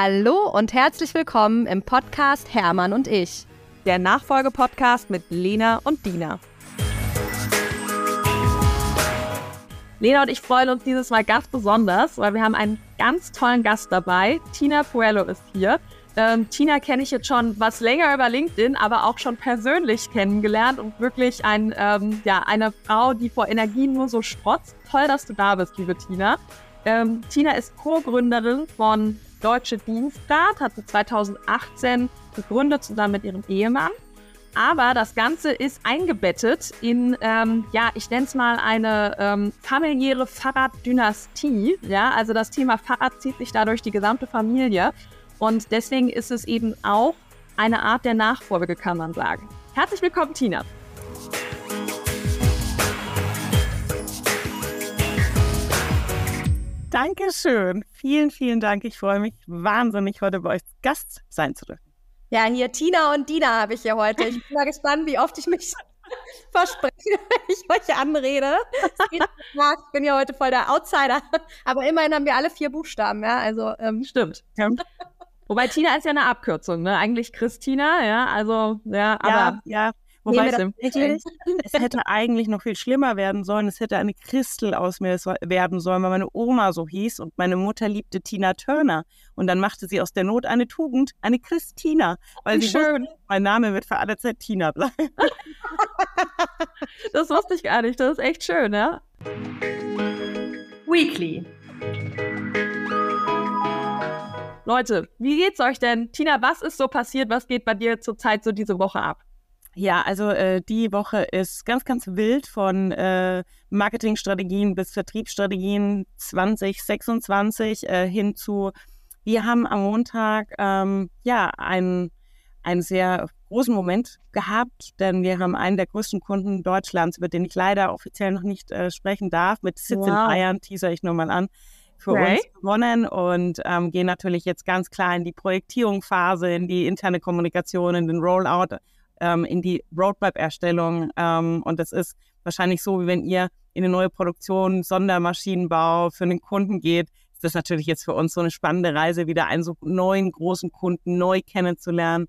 Hallo und herzlich willkommen im Podcast Hermann und ich. Der Nachfolgepodcast mit Lena und Dina. Lena und ich freuen uns dieses Mal ganz besonders, weil wir haben einen ganz tollen Gast dabei. Tina Puello ist hier. Ähm, Tina kenne ich jetzt schon was länger über LinkedIn, aber auch schon persönlich kennengelernt und wirklich ein, ähm, ja, eine Frau, die vor Energie nur so strotzt. Toll, dass du da bist, liebe Tina. Ähm, Tina ist Co-Gründerin von Deutsche Dienstrat, hat sie 2018 gegründet zusammen mit ihrem Ehemann. Aber das Ganze ist eingebettet in, ähm, ja, ich nenne es mal eine ähm, familiäre Fahrraddynastie. Ja, also das Thema Fahrrad zieht sich da durch die gesamte Familie. Und deswegen ist es eben auch eine Art der Nachfolge, kann man sagen. Herzlich willkommen, Tina. Dankeschön. Vielen, vielen Dank. Ich freue mich wahnsinnig, heute bei euch Gast sein zu dürfen. Ja, hier Tina und Dina habe ich hier heute. Ich bin mal gespannt, wie oft ich mich verspreche, wenn ich euch anrede. Ich bin ja heute voll der Outsider. Aber immerhin haben wir alle vier Buchstaben, ja. Also ähm. stimmt. Ja. Wobei Tina ist ja eine Abkürzung, ne? Eigentlich Christina, ja. Also ja, aber ja, ja. Wobei es, es hätte eigentlich noch viel schlimmer werden sollen. Es hätte eine Christel aus mir werden sollen, weil meine Oma so hieß und meine Mutter liebte Tina Turner. Und dann machte sie aus der Not eine Tugend, eine Christina. Weil sie schön. Wusste, mein Name wird für alle Zeit Tina bleiben. das wusste ich gar nicht. Das ist echt schön, ja? Weekly. Leute, wie geht's euch denn? Tina, was ist so passiert? Was geht bei dir zurzeit so diese Woche ab? Ja, also äh, die Woche ist ganz, ganz wild von äh, Marketingstrategien bis Vertriebsstrategien 2026 äh, hin zu, wir haben am Montag ähm, ja einen, einen sehr großen Moment gehabt, denn wir haben einen der größten Kunden Deutschlands, über den ich leider offiziell noch nicht äh, sprechen darf, mit Sitz wow. in Bayern, teaser ich nur mal an, für okay. uns gewonnen und ähm, gehen natürlich jetzt ganz klar in die Projektierungsphase, in die interne Kommunikation, in den Rollout ähm, in die Roadmap-Erstellung. Ähm, und das ist wahrscheinlich so, wie wenn ihr in eine neue Produktion, Sondermaschinenbau für einen Kunden geht, ist das natürlich jetzt für uns so eine spannende Reise, wieder einen so neuen großen Kunden neu kennenzulernen,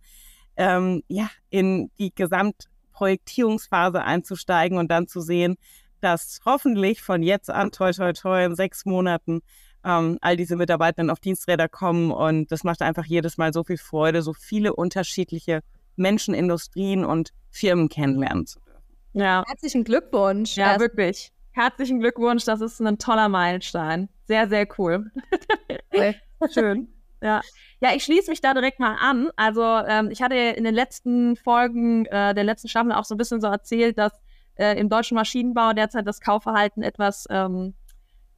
ähm, ja, in die Gesamtprojektierungsphase einzusteigen und dann zu sehen, dass hoffentlich von jetzt an, toi, toi, toi, in sechs Monaten ähm, all diese Mitarbeitenden auf Diensträder kommen und das macht einfach jedes Mal so viel Freude, so viele unterschiedliche Menschen, Industrien und Firmen kennenlernen zu dürfen. Ja. Herzlichen Glückwunsch. Ja, Erst wirklich. Herzlichen Glückwunsch. Das ist ein toller Meilenstein. Sehr, sehr cool. Schön. Ja. ja, ich schließe mich da direkt mal an. Also ähm, ich hatte in den letzten Folgen äh, der letzten Staffel auch so ein bisschen so erzählt, dass äh, im deutschen Maschinenbau derzeit das Kaufverhalten etwas, ähm,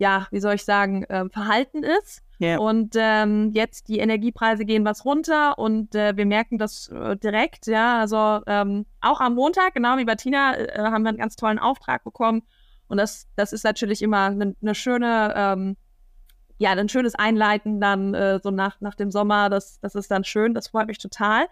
ja, wie soll ich sagen, äh, verhalten ist. Yeah. Und ähm, jetzt die Energiepreise gehen was runter und äh, wir merken das äh, direkt, ja. Also ähm, auch am Montag, genau wie bei Tina, äh, haben wir einen ganz tollen Auftrag bekommen. Und das, das ist natürlich immer eine ne schöne, ähm, ja, ein schönes Einleiten dann äh, so nach, nach dem Sommer. Das, das ist dann schön, das freut mich total.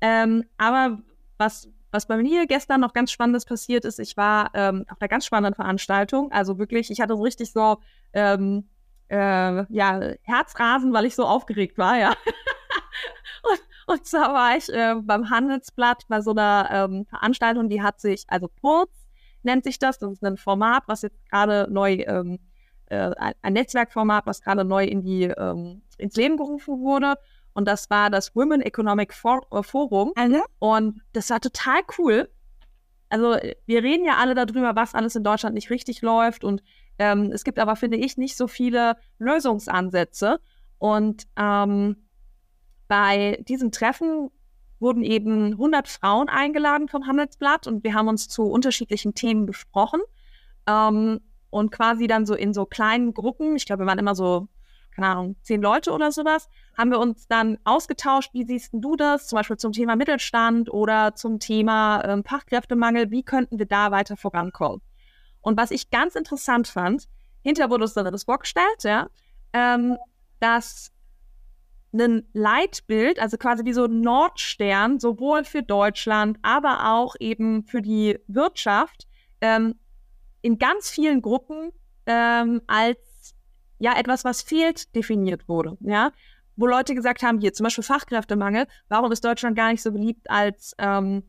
Ähm, aber was, was bei mir gestern noch ganz Spannendes passiert ist, ich war ähm, auf einer ganz spannenden Veranstaltung. Also wirklich, ich hatte so richtig so ähm, äh, ja, Herzrasen, weil ich so aufgeregt war, ja. und, und zwar war ich äh, beim Handelsblatt bei so einer ähm, Veranstaltung, die hat sich, also Kurz nennt sich das, das ist ein Format, was jetzt gerade neu, ähm, äh, ein Netzwerkformat, was gerade neu in die, ähm, ins Leben gerufen wurde. Und das war das Women Economic For äh, Forum. Also? Und das war total cool. Also wir reden ja alle darüber, was alles in Deutschland nicht richtig läuft und ähm, es gibt aber, finde ich, nicht so viele Lösungsansätze. Und ähm, bei diesem Treffen wurden eben 100 Frauen eingeladen vom Handelsblatt und wir haben uns zu unterschiedlichen Themen besprochen. Ähm, und quasi dann so in so kleinen Gruppen, ich glaube, wir waren immer so, keine Ahnung, zehn Leute oder sowas, haben wir uns dann ausgetauscht, wie siehst du das, zum Beispiel zum Thema Mittelstand oder zum Thema ähm, Fachkräftemangel, wie könnten wir da weiter vorankommen? Und was ich ganz interessant fand, hinter wurde uns dann das vorgestellt, ja, ähm, dass ein Leitbild, also quasi wie so ein Nordstern, sowohl für Deutschland, aber auch eben für die Wirtschaft, ähm, in ganz vielen Gruppen ähm, als ja etwas, was fehlt, definiert wurde. Ja, wo Leute gesagt haben, hier zum Beispiel Fachkräftemangel, warum ist Deutschland gar nicht so beliebt als, ähm,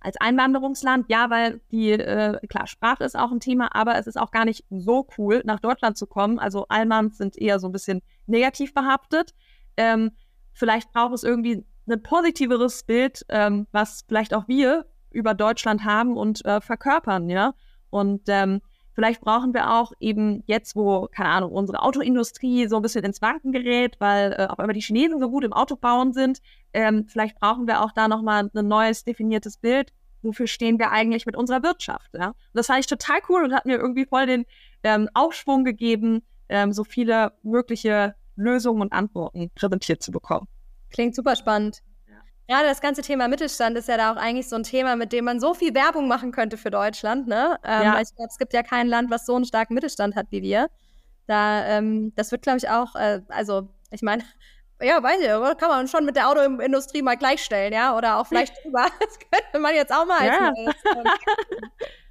als Einwanderungsland? Ja, weil die, äh, klar, Sprache ist auch ein Thema, aber es ist auch gar nicht so cool, nach Deutschland zu kommen. Also Allmanns sind eher so ein bisschen negativ behaftet. Ähm, vielleicht braucht es irgendwie ein positiveres Bild, ähm, was vielleicht auch wir über Deutschland haben und äh, verkörpern, ja. Und ähm, vielleicht brauchen wir auch eben jetzt, wo, keine Ahnung, unsere Autoindustrie so ein bisschen ins Wanken gerät, weil äh, auf einmal die Chinesen so gut im Autobauen sind, ähm, vielleicht brauchen wir auch da nochmal ein neues definiertes Bild. Wofür stehen wir eigentlich mit unserer Wirtschaft? Ja? Und das fand ich total cool und hat mir irgendwie voll den ähm, Aufschwung gegeben, ähm, so viele mögliche Lösungen und Antworten präsentiert zu bekommen. Klingt super spannend. Gerade das ganze Thema Mittelstand ist ja da auch eigentlich so ein Thema, mit dem man so viel Werbung machen könnte für Deutschland. Ne? Ähm, ja. Ich glaube, es gibt ja kein Land, was so einen starken Mittelstand hat wie wir. Da, ähm, das wird, glaube ich, auch, äh, also ich meine, ja, weiß ich, kann man schon mit der Autoindustrie mal gleichstellen, ja, oder auch vielleicht drüber. Das könnte man jetzt auch mal als ja.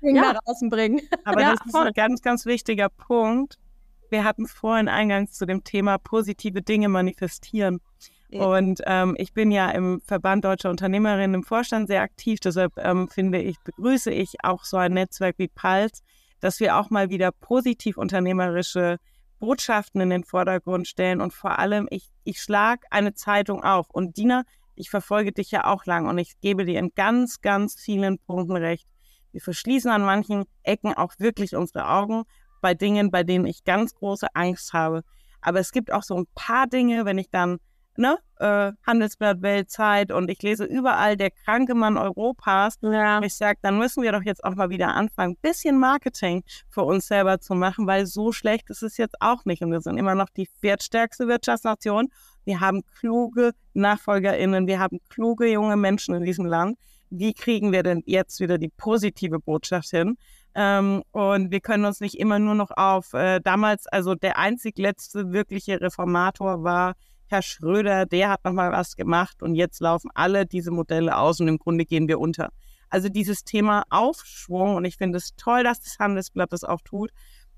Ding ja. nach außen bringen. Aber ja, das ist ein ganz, ganz wichtiger Punkt. Wir hatten vorhin eingangs zu dem Thema positive Dinge manifestieren. Und ähm, ich bin ja im Verband Deutscher Unternehmerinnen im Vorstand sehr aktiv. Deshalb ähm, finde ich, begrüße ich auch so ein Netzwerk wie Pulse, dass wir auch mal wieder positiv unternehmerische Botschaften in den Vordergrund stellen. Und vor allem, ich, ich schlage eine Zeitung auf. Und Dina, ich verfolge dich ja auch lang und ich gebe dir in ganz, ganz vielen Punkten recht. Wir verschließen an manchen Ecken auch wirklich unsere Augen bei Dingen, bei denen ich ganz große Angst habe. Aber es gibt auch so ein paar Dinge, wenn ich dann ne, äh, Handelsblatt, Weltzeit und ich lese überall der kranke Mann Europas. Ja. Ich sage, dann müssen wir doch jetzt auch mal wieder anfangen, ein bisschen Marketing für uns selber zu machen, weil so schlecht ist es jetzt auch nicht. Und wir sind immer noch die wertstärkste Wirtschaftsnation. Wir haben kluge NachfolgerInnen, wir haben kluge junge Menschen in diesem Land. Wie kriegen wir denn jetzt wieder die positive Botschaft hin? Ähm, und wir können uns nicht immer nur noch auf äh, damals, also der einzig letzte wirkliche Reformator war Herr Schröder, der hat nochmal was gemacht und jetzt laufen alle diese Modelle aus und im Grunde gehen wir unter. Also dieses Thema Aufschwung und ich finde es toll, dass das Handelsblatt das auch tut,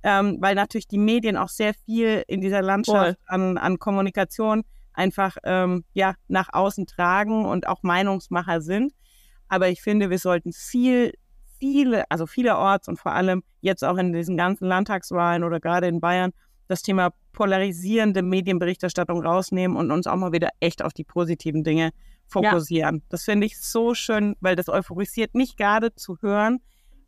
ähm, weil natürlich die Medien auch sehr viel in dieser Landschaft an, an Kommunikation einfach ähm, ja, nach außen tragen und auch Meinungsmacher sind. Aber ich finde, wir sollten viel, viele, also vielerorts und vor allem jetzt auch in diesen ganzen Landtagswahlen oder gerade in Bayern das Thema polarisierende Medienberichterstattung rausnehmen und uns auch mal wieder echt auf die positiven Dinge fokussieren. Ja. Das finde ich so schön, weil das euphorisiert mich gerade zu hören,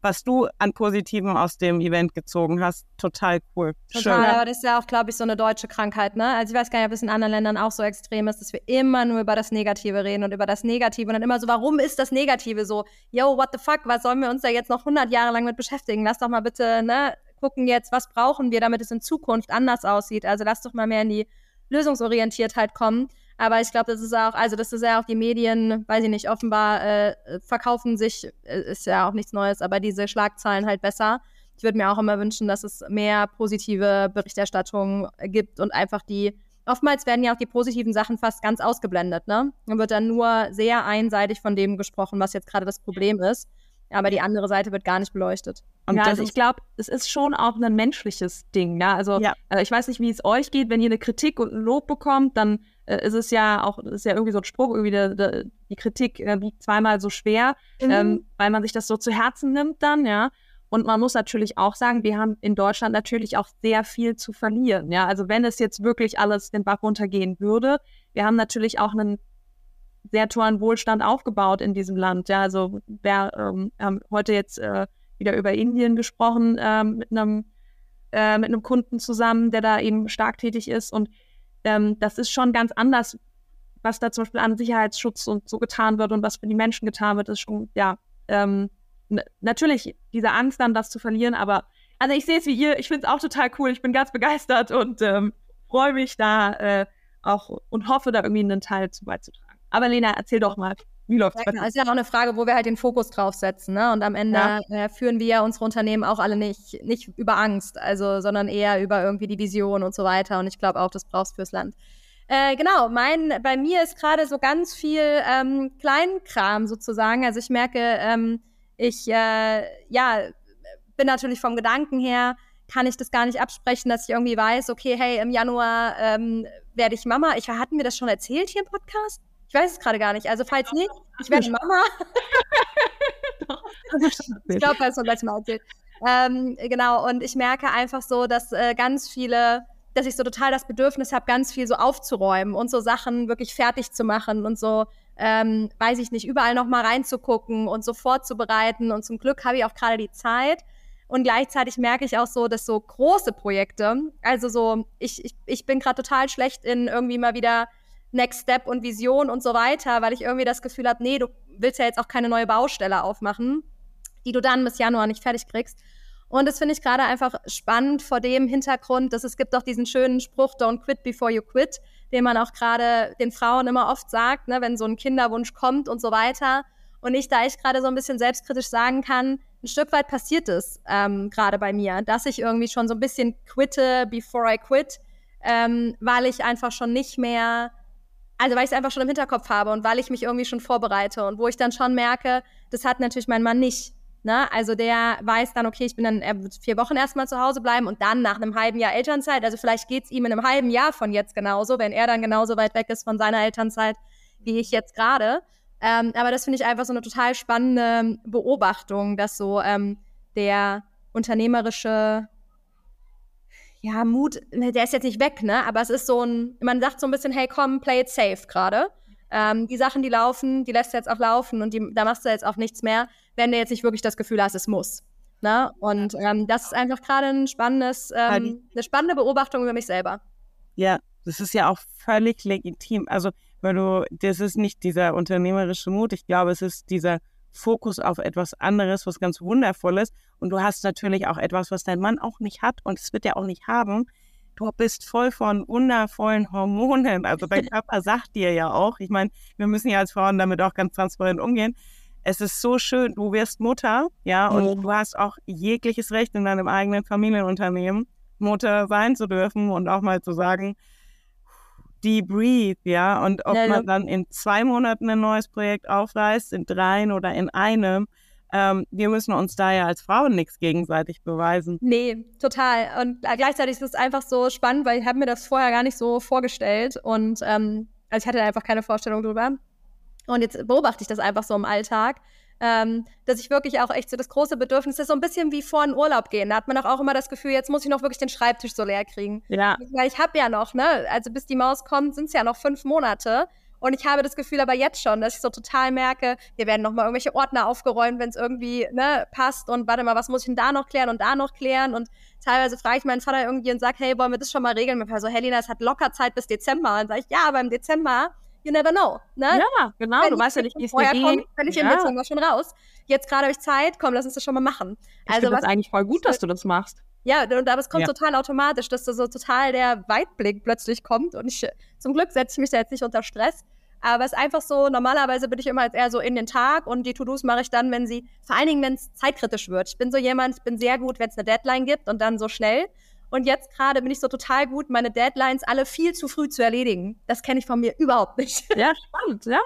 was du an Positiven aus dem Event gezogen hast. Total cool. Total, Schön. aber das ist ja auch, glaube ich, so eine deutsche Krankheit, ne? Also ich weiß gar nicht, ob das in anderen Ländern auch so extrem ist, dass wir immer nur über das Negative reden und über das Negative und dann immer so, warum ist das Negative so? Yo, what the fuck, was sollen wir uns da jetzt noch 100 Jahre lang mit beschäftigen? Lass doch mal bitte, ne, gucken jetzt, was brauchen wir, damit es in Zukunft anders aussieht. Also lass doch mal mehr in die Lösungsorientiertheit kommen. Aber ich glaube, das ist auch, also das ist ja auch die Medien, weiß ich nicht, offenbar äh, verkaufen sich, äh, ist ja auch nichts Neues, aber diese Schlagzeilen halt besser. Ich würde mir auch immer wünschen, dass es mehr positive Berichterstattung gibt und einfach die, oftmals werden ja auch die positiven Sachen fast ganz ausgeblendet, ne? Dann wird dann nur sehr einseitig von dem gesprochen, was jetzt gerade das Problem ist aber die andere Seite wird gar nicht beleuchtet. Und ja, also ich glaube, es ist schon auch ein menschliches Ding. Ja? Also ja. Äh, ich weiß nicht, wie es euch geht, wenn ihr eine Kritik und ein Lob bekommt, dann äh, ist es ja auch, ist ja irgendwie so ein Spruch, irgendwie der, der, die Kritik äh, wiegt zweimal so schwer, mhm. ähm, weil man sich das so zu Herzen nimmt dann, ja. Und man muss natürlich auch sagen, wir haben in Deutschland natürlich auch sehr viel zu verlieren. Ja, also wenn es jetzt wirklich alles den Bach runtergehen würde, wir haben natürlich auch einen sehr tollen Wohlstand aufgebaut in diesem Land. Ja, also wir ähm, haben heute jetzt äh, wieder über Indien gesprochen ähm, mit einem äh, mit einem Kunden zusammen, der da eben stark tätig ist und ähm, das ist schon ganz anders, was da zum Beispiel an Sicherheitsschutz und so getan wird und was für die Menschen getan wird, ist schon ja ähm, natürlich diese Angst dann das zu verlieren, aber also ich sehe es wie ihr, ich finde es auch total cool, ich bin ganz begeistert und ähm, freue mich da äh, auch und hoffe da irgendwie einen Teil zu beizutragen. Aber Lena, erzähl doch mal. Wie läuft's? Ja, genau. ist ja auch eine Frage, wo wir halt den Fokus drauf setzen. Ne? Und am Ende ja. äh, führen wir unsere Unternehmen auch alle nicht, nicht über Angst, also, sondern eher über irgendwie die Vision und so weiter. Und ich glaube auch, das brauchst fürs Land. Äh, genau, mein, bei mir ist gerade so ganz viel ähm, Kleinkram sozusagen. Also ich merke, ähm, ich äh, ja, bin natürlich vom Gedanken her kann ich das gar nicht absprechen, dass ich irgendwie weiß, okay, hey, im Januar ähm, werde ich Mama. Ich hatten wir das schon erzählt hier im Podcast? Ich weiß es gerade gar nicht. Also falls nicht, ich werde Mama. ich glaube, das ist letztes Mal erzählt. Ähm, genau, und ich merke einfach so, dass äh, ganz viele, dass ich so total das Bedürfnis habe, ganz viel so aufzuräumen und so Sachen wirklich fertig zu machen und so, ähm, weiß ich nicht, überall noch mal reinzugucken und so vorzubereiten. Und zum Glück habe ich auch gerade die Zeit. Und gleichzeitig merke ich auch so, dass so große Projekte, also so, ich, ich, ich bin gerade total schlecht in irgendwie mal wieder Next Step und Vision und so weiter, weil ich irgendwie das Gefühl habe, nee, du willst ja jetzt auch keine neue Baustelle aufmachen, die du dann bis Januar nicht fertig kriegst. Und das finde ich gerade einfach spannend vor dem Hintergrund, dass es gibt auch diesen schönen Spruch, don't quit before you quit, den man auch gerade den Frauen immer oft sagt, ne, wenn so ein Kinderwunsch kommt und so weiter. Und ich, da ich gerade so ein bisschen selbstkritisch sagen kann, ein Stück weit passiert es ähm, gerade bei mir, dass ich irgendwie schon so ein bisschen quitte before I quit, ähm, weil ich einfach schon nicht mehr also weil ich es einfach schon im Hinterkopf habe und weil ich mich irgendwie schon vorbereite und wo ich dann schon merke, das hat natürlich mein Mann nicht. Ne? Also der weiß dann, okay, ich bin dann, er wird vier Wochen erstmal zu Hause bleiben und dann nach einem halben Jahr Elternzeit, also vielleicht geht's ihm in einem halben Jahr von jetzt genauso, wenn er dann genauso weit weg ist von seiner Elternzeit wie ich jetzt gerade. Ähm, aber das finde ich einfach so eine total spannende Beobachtung, dass so ähm, der unternehmerische ja, Mut, ne, der ist jetzt nicht weg, ne? Aber es ist so ein, man sagt so ein bisschen, hey, komm, play it safe gerade. Ähm, die Sachen, die laufen, die lässt du jetzt auch laufen und die, da machst du jetzt auch nichts mehr, wenn du jetzt nicht wirklich das Gefühl hast, es muss. Ne? Und ähm, das ist einfach gerade ein spannendes, ähm, eine spannende Beobachtung über mich selber. Ja, das ist ja auch völlig legitim. Also, weil du, das ist nicht dieser unternehmerische Mut, ich glaube, es ist dieser Fokus auf etwas anderes, was ganz Wundervolles. Und du hast natürlich auch etwas, was dein Mann auch nicht hat und es wird er auch nicht haben. Du bist voll von wundervollen Hormonen. Also dein Körper sagt dir ja auch, ich meine, wir müssen ja als Frauen damit auch ganz transparent umgehen. Es ist so schön, du wirst Mutter, ja, und mhm. du hast auch jegliches Recht in deinem eigenen Familienunternehmen Mutter sein zu dürfen und auch mal zu sagen, debrief, ja, und ob man dann in zwei Monaten ein neues Projekt aufreißt, in dreien oder in einem, ähm, wir müssen uns da ja als Frauen nichts gegenseitig beweisen. Nee, total. Und gleichzeitig ist es einfach so spannend, weil ich habe mir das vorher gar nicht so vorgestellt und ähm, also ich hatte da einfach keine Vorstellung drüber. Und jetzt beobachte ich das einfach so im Alltag ähm, dass ich wirklich auch echt so das große Bedürfnis, das ist so ein bisschen wie vor einen Urlaub gehen. Da hat man auch, auch immer das Gefühl, jetzt muss ich noch wirklich den Schreibtisch so leer kriegen. Ja. Weil ich habe ja noch, ne, also bis die Maus kommt, sind es ja noch fünf Monate. Und ich habe das Gefühl aber jetzt schon, dass ich so total merke, hier werden nochmal irgendwelche Ordner aufgeräumt, wenn es irgendwie ne, passt. Und warte mal, was muss ich denn da noch klären und da noch klären? Und teilweise frage ich meinen Vater irgendwie und sage, hey, wollen wir das schon mal regeln? Mir so, Helena, es hat locker Zeit bis Dezember. Und dann sage ich, ja, aber im Dezember you never know. Ne? Ja, genau, wenn du weißt ja nicht, wie es dir geht. Kann ich ja. schon raus. Jetzt gerade habe ich Zeit, komm, lass uns das schon mal machen. Ich also was, das eigentlich voll gut, dass du das machst. Ja, und aber es kommt ja. total automatisch, dass da so total der Weitblick plötzlich kommt. Und ich, zum Glück setze ich mich da jetzt nicht unter Stress. Aber es ist einfach so, normalerweise bin ich immer eher so in den Tag und die To-Dos mache ich dann, wenn sie, vor allen Dingen, wenn es zeitkritisch wird. Ich bin so jemand, ich bin sehr gut, wenn es eine Deadline gibt und dann so schnell. Und jetzt gerade bin ich so total gut, meine Deadlines alle viel zu früh zu erledigen. Das kenne ich von mir überhaupt nicht. Ja, spannend, ja.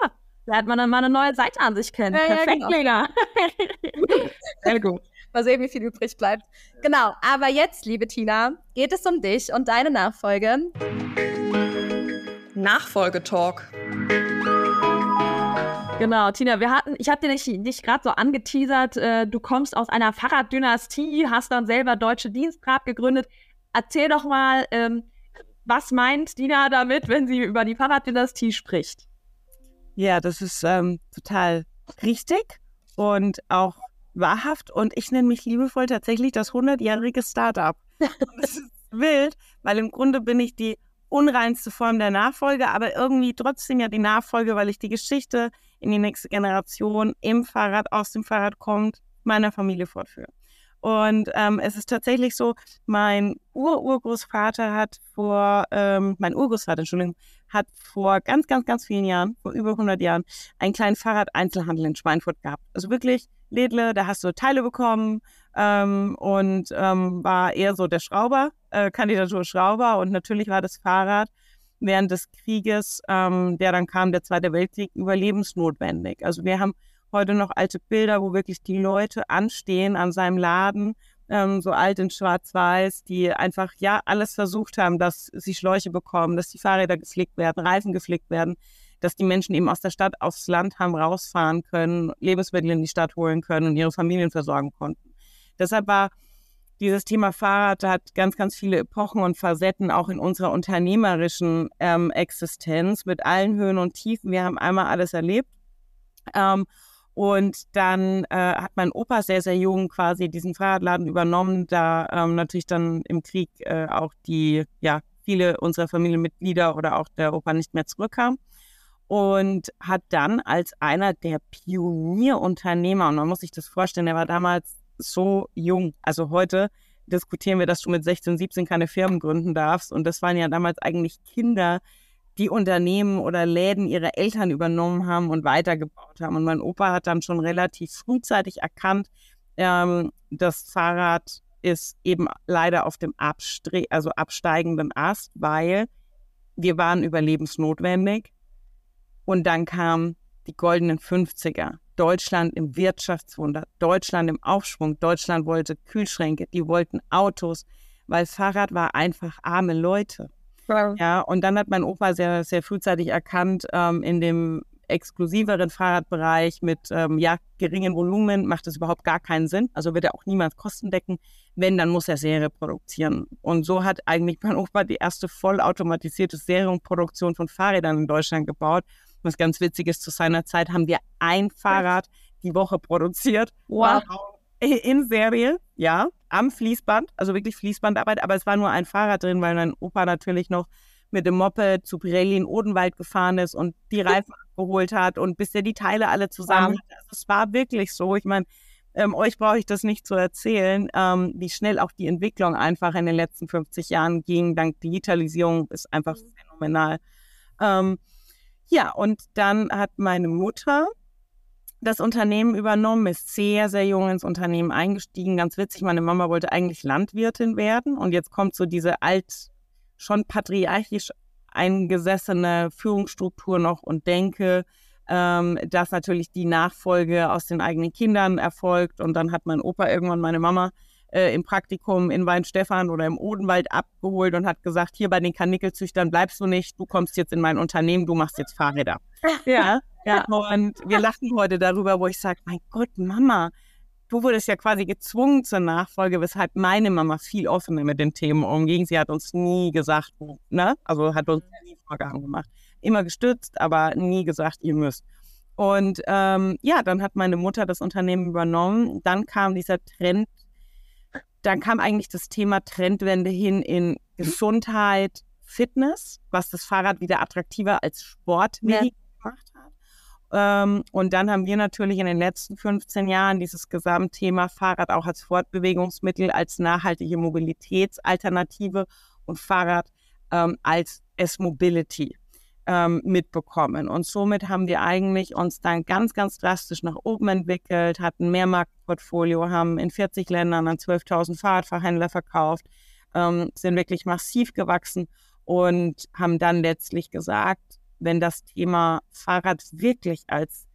Da hat man dann mal eine neue Seite an sich kennen. Ja, Perfekt, ja, genau. Lena. Sehr gut. Mal sehen, wie viel übrig bleibt. Genau, aber jetzt, liebe Tina, geht es um dich und deine Nachfolge. Nachfolgetalk. Genau, Tina, wir hatten, ich hatte dich, dich gerade so angeteasert, äh, du kommst aus einer Fahrraddynastie, hast dann selber Deutsche Dienstgrad gegründet erzähl doch mal, ähm, was meint Dina damit, wenn sie über die Fahrraddynastie spricht? Ja, das ist ähm, total richtig und auch wahrhaft. Und ich nenne mich liebevoll tatsächlich das 100-jährige Startup. das ist wild, weil im Grunde bin ich die unreinste Form der Nachfolge, aber irgendwie trotzdem ja die Nachfolge, weil ich die Geschichte in die nächste Generation im Fahrrad, aus dem Fahrrad kommt, meiner Familie fortführe. Und ähm, es ist tatsächlich so, mein Ur-Urgroßvater hat vor, ähm, mein Urgroßvater, Entschuldigung, hat vor ganz, ganz, ganz vielen Jahren, vor über 100 Jahren, einen kleinen Fahrrad-Einzelhandel in Schweinfurt gehabt. Also wirklich Ledle, da hast du Teile bekommen ähm, und ähm, war eher so der Schrauber, äh, Kandidatur Schrauber. Und natürlich war das Fahrrad während des Krieges, ähm, der dann kam, der Zweite Weltkrieg, überlebensnotwendig. Also wir haben heute noch alte Bilder, wo wirklich die Leute anstehen an seinem Laden, ähm, so alt in Schwarz-Weiß, die einfach ja alles versucht haben, dass sie Schläuche bekommen, dass die Fahrräder gepflegt werden, Reifen gepflegt werden, dass die Menschen eben aus der Stadt aufs Land haben rausfahren können, Lebensmittel in die Stadt holen können und ihre Familien versorgen konnten. Deshalb war dieses Thema Fahrrad hat ganz, ganz viele Epochen und Facetten auch in unserer unternehmerischen ähm, Existenz mit allen Höhen und Tiefen. Wir haben einmal alles erlebt. Ähm, und dann äh, hat mein Opa sehr, sehr jung quasi diesen Fahrradladen übernommen, da ähm, natürlich dann im Krieg äh, auch die, ja, viele unserer Familienmitglieder oder auch der Opa nicht mehr zurückkam. Und hat dann als einer der Pionierunternehmer, und man muss sich das vorstellen, er war damals so jung. Also heute diskutieren wir, dass du mit 16, 17 keine Firmen gründen darfst. Und das waren ja damals eigentlich Kinder, die Unternehmen oder Läden ihre Eltern übernommen haben und weitergebaut haben. Und mein Opa hat dann schon relativ frühzeitig erkannt, ähm, das Fahrrad ist eben leider auf dem Abstre also absteigenden Ast, weil wir waren überlebensnotwendig. Und dann kamen die goldenen 50er. Deutschland im Wirtschaftswunder, Deutschland im Aufschwung. Deutschland wollte Kühlschränke, die wollten Autos, weil Fahrrad war einfach arme Leute. Wow. Ja, und dann hat mein Opa sehr, sehr frühzeitig erkannt, ähm, in dem exklusiveren Fahrradbereich mit ähm, ja, geringen Volumen macht es überhaupt gar keinen Sinn. Also wird er auch niemals Kosten decken. Wenn, dann muss er Serie produzieren. Und so hat eigentlich mein Opa die erste vollautomatisierte Serienproduktion von Fahrrädern in Deutschland gebaut. Was ganz witzig ist, zu seiner Zeit haben wir ein Fahrrad die Woche produziert. Wow. In Serie, ja, am Fließband, also wirklich Fließbandarbeit, aber es war nur ein Fahrrad drin, weil mein Opa natürlich noch mit dem Moped zu Pirelli in Odenwald gefahren ist und die Reifen abgeholt hat und bis er die Teile alle zusammen hatte. Also es war wirklich so. Ich meine, ähm, euch brauche ich das nicht zu erzählen, ähm, wie schnell auch die Entwicklung einfach in den letzten 50 Jahren ging. Dank Digitalisierung ist einfach mhm. phänomenal. Ähm, ja, und dann hat meine Mutter das Unternehmen übernommen, ist sehr, sehr jung ins Unternehmen eingestiegen. Ganz witzig, meine Mama wollte eigentlich Landwirtin werden und jetzt kommt so diese alt, schon patriarchisch eingesessene Führungsstruktur noch und denke, ähm, dass natürlich die Nachfolge aus den eigenen Kindern erfolgt und dann hat mein Opa irgendwann meine Mama äh, im Praktikum in Weinstefan oder im Odenwald abgeholt und hat gesagt, hier bei den Kanickelzüchtern bleibst du nicht, du kommst jetzt in mein Unternehmen, du machst jetzt Fahrräder. Ja, ja. Und wir lachen heute darüber, wo ich sage, mein Gott, Mama, du wurdest ja quasi gezwungen zur Nachfolge, weshalb meine Mama viel offener mit den Themen umging. Sie hat uns nie gesagt, ne? Also hat uns nie Vorgaben gemacht. Immer gestützt, aber nie gesagt, ihr müsst. Und ähm, ja, dann hat meine Mutter das Unternehmen übernommen. Dann kam dieser Trend dann kam eigentlich das Thema Trendwende hin in Gesundheit, Fitness, was das Fahrrad wieder attraktiver als Sportmedium ja. gemacht hat. Ähm, und dann haben wir natürlich in den letzten 15 Jahren dieses Gesamtthema Fahrrad auch als Fortbewegungsmittel, als nachhaltige Mobilitätsalternative und Fahrrad ähm, als S-Mobility ähm, mitbekommen. Und somit haben wir eigentlich uns dann ganz, ganz drastisch nach oben entwickelt, hatten mehr Marktportfolio, haben in 40 Ländern an 12.000 Fahrradverhändler verkauft, ähm, sind wirklich massiv gewachsen und haben dann letztlich gesagt, wenn das Thema Fahrrad wirklich als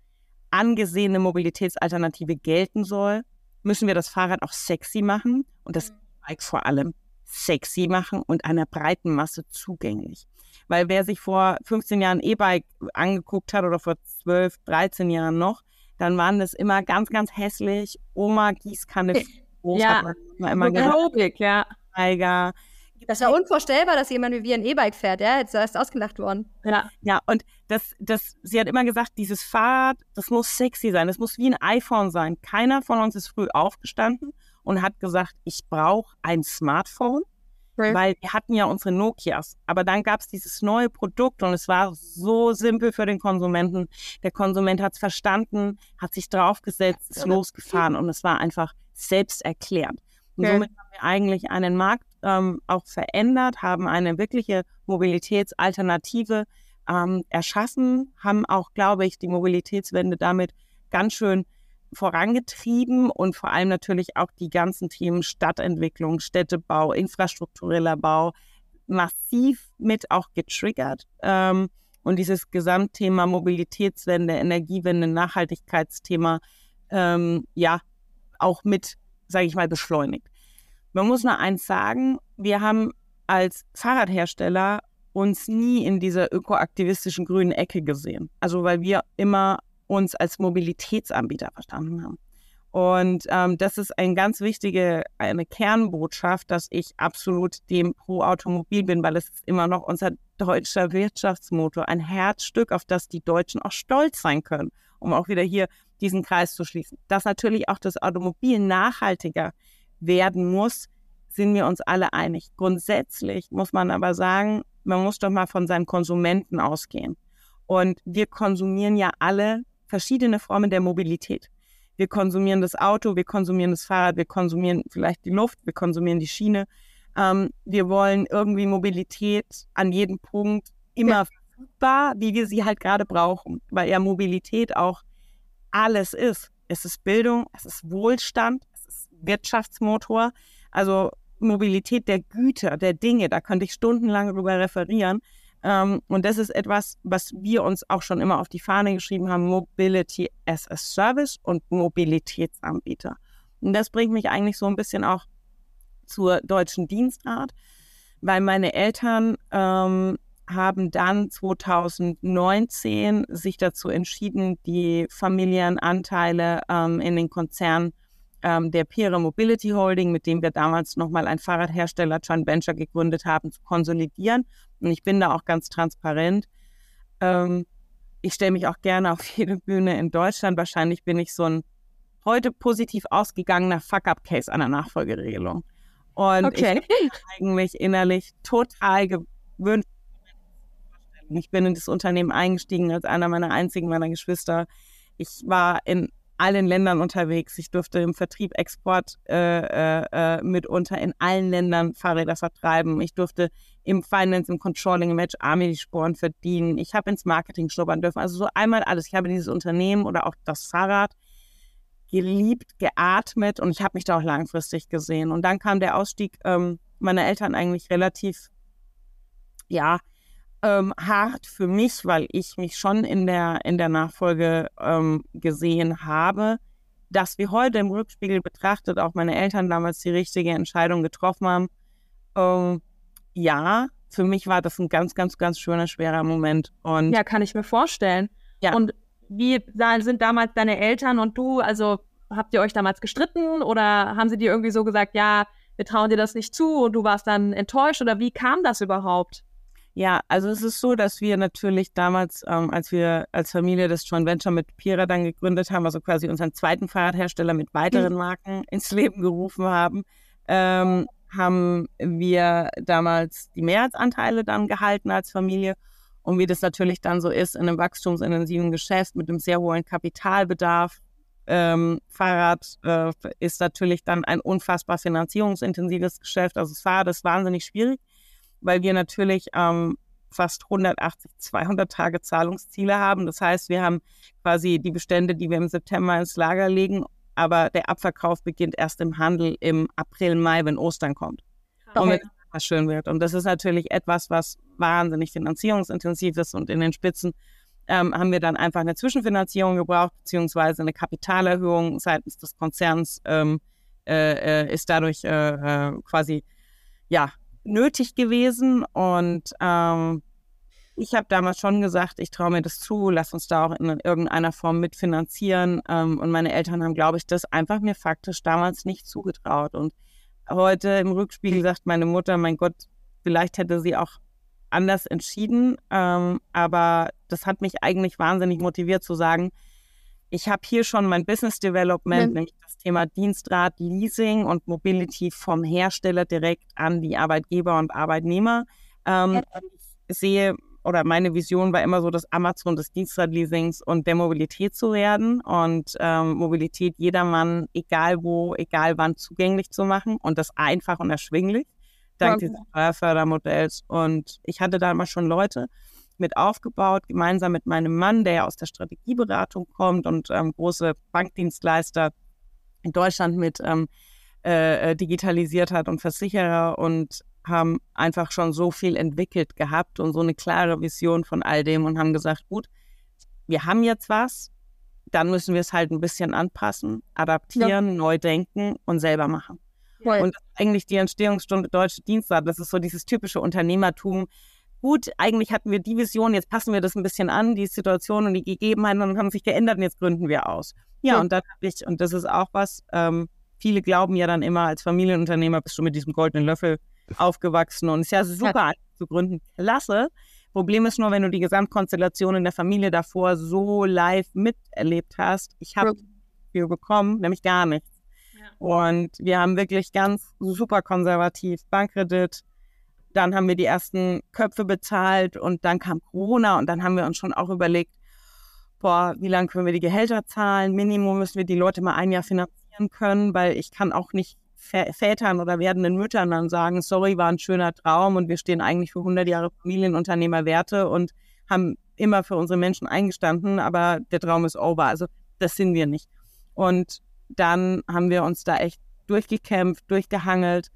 angesehene Mobilitätsalternative gelten soll, müssen wir das Fahrrad auch sexy machen und das mhm. Bike vor allem sexy machen und einer breiten Masse zugänglich. Weil wer sich vor 15 Jahren E-Bike angeguckt hat oder vor 12, 13 Jahren noch, dann waren das immer ganz, ganz hässlich. Oma Gießkanne. Groß, ja, immer Aerobik, ja. Tiger. Das war unvorstellbar, dass jemand wie wir ein E-Bike fährt, ja, jetzt ist ausgelacht worden. Ja, ja, und das, das, sie hat immer gesagt, dieses Fahrrad, das muss sexy sein, das muss wie ein iPhone sein. Keiner von uns ist früh aufgestanden und hat gesagt, ich brauche ein Smartphone Okay. Weil wir hatten ja unsere Nokias. Aber dann gab es dieses neue Produkt und es war so simpel für den Konsumenten. Der Konsument hat es verstanden, hat sich draufgesetzt, ist losgefahren und es war einfach selbsterklärend. Und okay. somit haben wir eigentlich einen Markt ähm, auch verändert, haben eine wirkliche Mobilitätsalternative ähm, erschaffen, haben auch, glaube ich, die Mobilitätswende damit ganz schön vorangetrieben und vor allem natürlich auch die ganzen Themen Stadtentwicklung, Städtebau, infrastruktureller Bau massiv mit auch getriggert. Ähm, und dieses Gesamtthema Mobilitätswende, Energiewende, Nachhaltigkeitsthema, ähm, ja, auch mit, sage ich mal, beschleunigt. Man muss nur eins sagen, wir haben als Fahrradhersteller uns nie in dieser ökoaktivistischen grünen Ecke gesehen. Also weil wir immer uns als Mobilitätsanbieter verstanden haben. Und ähm, das ist eine ganz wichtige, eine Kernbotschaft, dass ich absolut dem pro Automobil bin, weil es ist immer noch unser deutscher Wirtschaftsmotor, ein Herzstück, auf das die Deutschen auch stolz sein können, um auch wieder hier diesen Kreis zu schließen. Dass natürlich auch das Automobil nachhaltiger werden muss, sind wir uns alle einig. Grundsätzlich muss man aber sagen, man muss doch mal von seinen Konsumenten ausgehen. Und wir konsumieren ja alle verschiedene Formen der Mobilität. Wir konsumieren das Auto, wir konsumieren das Fahrrad, wir konsumieren vielleicht die Luft, wir konsumieren die Schiene. Ähm, wir wollen irgendwie Mobilität an jedem Punkt immer verfügbar, wie wir sie halt gerade brauchen, weil ja Mobilität auch alles ist. Es ist Bildung, es ist Wohlstand, Wirtschaftsmotor. Also Mobilität der Güter, der Dinge, da könnte ich stundenlang darüber referieren. Ähm, und das ist etwas, was wir uns auch schon immer auf die Fahne geschrieben haben, Mobility as a Service und Mobilitätsanbieter. Und das bringt mich eigentlich so ein bisschen auch zur deutschen Dienstart, weil meine Eltern ähm, haben dann 2019 sich dazu entschieden, die familiären Anteile ähm, in den Konzern ähm, der Pire Mobility Holding, mit dem wir damals nochmal ein Fahrradhersteller Joint Venture gegründet haben, zu konsolidieren. Und ich bin da auch ganz transparent. Ähm, ich stelle mich auch gerne auf jede Bühne in Deutschland. Wahrscheinlich bin ich so ein heute positiv ausgegangener Fuck-up-Case einer Nachfolgeregelung. Und okay. ich bin eigentlich innerlich total gewöhnt. Ich bin in das Unternehmen eingestiegen als einer meiner einzigen meiner Geschwister. Ich war in allen Ländern unterwegs. Ich durfte im Vertrieb, Export äh, äh, äh, mitunter in allen Ländern Fahrräder vertreiben. Ich durfte im Finance, im Controlling, im HR mir die Sporen verdienen. Ich habe ins Marketing schnuppern dürfen. Also so einmal alles. Ich habe dieses Unternehmen oder auch das Fahrrad geliebt, geatmet und ich habe mich da auch langfristig gesehen. Und dann kam der Ausstieg ähm, meiner Eltern eigentlich relativ, ja, ähm, hart für mich, weil ich mich schon in der, in der Nachfolge ähm, gesehen habe, dass wir heute im Rückspiegel betrachtet, auch meine Eltern damals die richtige Entscheidung getroffen haben. Ähm, ja, für mich war das ein ganz, ganz, ganz schöner, schwerer Moment. Und ja, kann ich mir vorstellen. Ja. Und wie sind damals deine Eltern und du, also habt ihr euch damals gestritten oder haben sie dir irgendwie so gesagt, ja, wir trauen dir das nicht zu und du warst dann enttäuscht oder wie kam das überhaupt? Ja, also es ist so, dass wir natürlich damals, ähm, als wir als Familie das Joint Venture mit Pira dann gegründet haben, also quasi unseren zweiten Fahrradhersteller mit weiteren mhm. Marken ins Leben gerufen haben, ähm, haben wir damals die Mehrheitsanteile dann gehalten als Familie. Und wie das natürlich dann so ist in einem wachstumsintensiven Geschäft mit einem sehr hohen Kapitalbedarf, ähm, Fahrrad äh, ist natürlich dann ein unfassbar finanzierungsintensives Geschäft. Also das Fahrrad ist wahnsinnig schwierig weil wir natürlich ähm, fast 180, 200 Tage Zahlungsziele haben. Das heißt, wir haben quasi die Bestände, die wir im September ins Lager legen, aber der Abverkauf beginnt erst im Handel im April, Mai, wenn Ostern kommt. Okay. Und wenn es schön wird. Und das ist natürlich etwas, was wahnsinnig finanzierungsintensiv ist und in den Spitzen ähm, haben wir dann einfach eine Zwischenfinanzierung gebraucht, beziehungsweise eine Kapitalerhöhung seitens des Konzerns ähm, äh, äh ist dadurch äh, äh, quasi ja nötig gewesen. Und ähm, ich habe damals schon gesagt, ich traue mir das zu, lass uns da auch in irgendeiner Form mitfinanzieren. Ähm, und meine Eltern haben, glaube ich, das einfach mir faktisch damals nicht zugetraut. Und heute im Rückspiegel sagt meine Mutter, mein Gott, vielleicht hätte sie auch anders entschieden. Ähm, aber das hat mich eigentlich wahnsinnig motiviert zu sagen, ich habe hier schon mein Business Development, mhm. nämlich das Thema Dienstrat, Leasing und Mobility vom Hersteller direkt an die Arbeitgeber und Arbeitnehmer. Ähm, ich sehe oder meine Vision war immer so, das Amazon des Dienstradleasings und der Mobilität zu werden und ähm, Mobilität jedermann, egal wo, egal wann, zugänglich zu machen und das einfach und erschwinglich, dank okay. dieses Steuerfördermodells. Und ich hatte da immer schon Leute, mit aufgebaut, gemeinsam mit meinem Mann, der ja aus der Strategieberatung kommt und ähm, große Bankdienstleister in Deutschland mit ähm, äh, äh, digitalisiert hat und Versicherer und haben einfach schon so viel entwickelt gehabt und so eine klare Vision von all dem und haben gesagt, gut, wir haben jetzt was, dann müssen wir es halt ein bisschen anpassen, adaptieren, ja. neu denken und selber machen. Cool. Und eigentlich die Entstehungsstunde Deutsche Dienstag, das ist so dieses typische Unternehmertum. Gut, eigentlich hatten wir die Vision, jetzt passen wir das ein bisschen an, die Situation und die Gegebenheiten und haben sich geändert und jetzt gründen wir aus. Ja, ja. und dann habe ich, und das ist auch was, ähm, viele glauben ja dann immer, als Familienunternehmer bist du mit diesem goldenen Löffel aufgewachsen und es ist ja super ja. zu gründen. Klasse. Problem ist nur, wenn du die Gesamtkonstellation in der Familie davor so live miterlebt hast. Ich habe viel bekommen, nämlich gar nichts. Und wir haben wirklich ganz super konservativ Bankkredit. Dann haben wir die ersten Köpfe bezahlt und dann kam Corona und dann haben wir uns schon auch überlegt, boah, wie lange können wir die Gehälter zahlen? Minimum müssen wir die Leute mal ein Jahr finanzieren können, weil ich kann auch nicht Vätern oder werdenden Müttern dann sagen, sorry, war ein schöner Traum und wir stehen eigentlich für 100 Jahre Familienunternehmerwerte und haben immer für unsere Menschen eingestanden, aber der Traum ist over. Also das sind wir nicht. Und dann haben wir uns da echt durchgekämpft, durchgehangelt,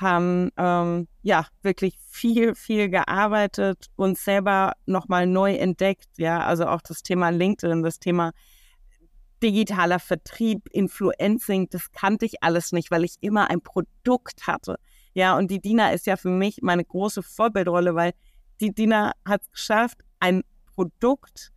haben ähm, ja wirklich viel, viel gearbeitet, uns selber nochmal neu entdeckt. Ja, also auch das Thema LinkedIn, das Thema digitaler Vertrieb, Influencing, das kannte ich alles nicht, weil ich immer ein Produkt hatte. Ja, und die Dina ist ja für mich meine große Vorbildrolle, weil die Dina hat es geschafft, ein Produkt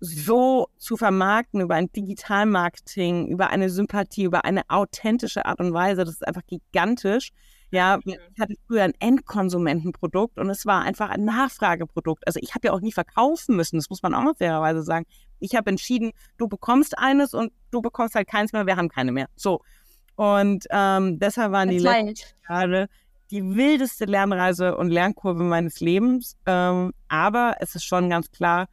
so zu vermarkten über ein Digitalmarketing, über eine Sympathie, über eine authentische Art und Weise. Das ist einfach gigantisch. Ja, ich hatte früher ein Endkonsumentenprodukt und es war einfach ein Nachfrageprodukt. Also ich habe ja auch nie verkaufen müssen, das muss man auch noch fairerweise sagen. Ich habe entschieden, du bekommst eines und du bekommst halt keins mehr, wir haben keine mehr. So. Und ähm, deshalb waren die letzten Jahre die wildeste Lernreise und Lernkurve meines Lebens. Ähm, aber es ist schon ganz klar,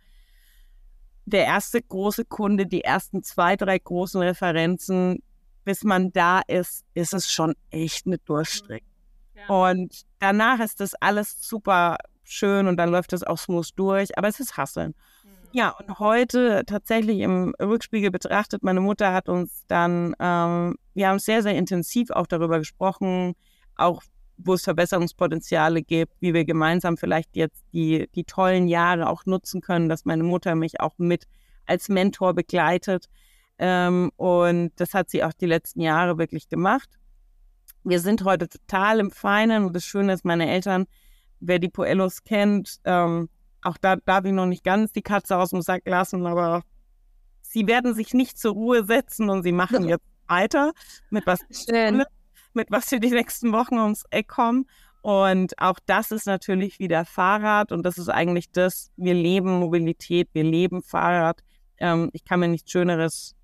der erste große Kunde, die ersten zwei, drei großen Referenzen, bis man da ist, ist es schon echt eine Durchstrecke. Und danach ist das alles super schön und dann läuft es auch smooth durch, aber es ist Hasseln. Mhm. Ja, und heute tatsächlich im Rückspiegel betrachtet, meine Mutter hat uns dann, ähm, wir haben sehr, sehr intensiv auch darüber gesprochen, auch wo es Verbesserungspotenziale gibt, wie wir gemeinsam vielleicht jetzt die, die tollen Jahre auch nutzen können, dass meine Mutter mich auch mit als Mentor begleitet. Ähm, und das hat sie auch die letzten Jahre wirklich gemacht. Wir sind heute total im Feinen und das Schöne ist, meine Eltern, wer die Poellos kennt, ähm, auch da darf ich noch nicht ganz die Katze aus dem Sack lassen, aber sie werden sich nicht zur Ruhe setzen und sie machen jetzt weiter mit was Schön mit was für die nächsten Wochen ums Eck kommen. Und auch das ist natürlich wieder Fahrrad und das ist eigentlich das, wir leben Mobilität, wir leben Fahrrad. Ähm, ich kann mir nichts Schöneres,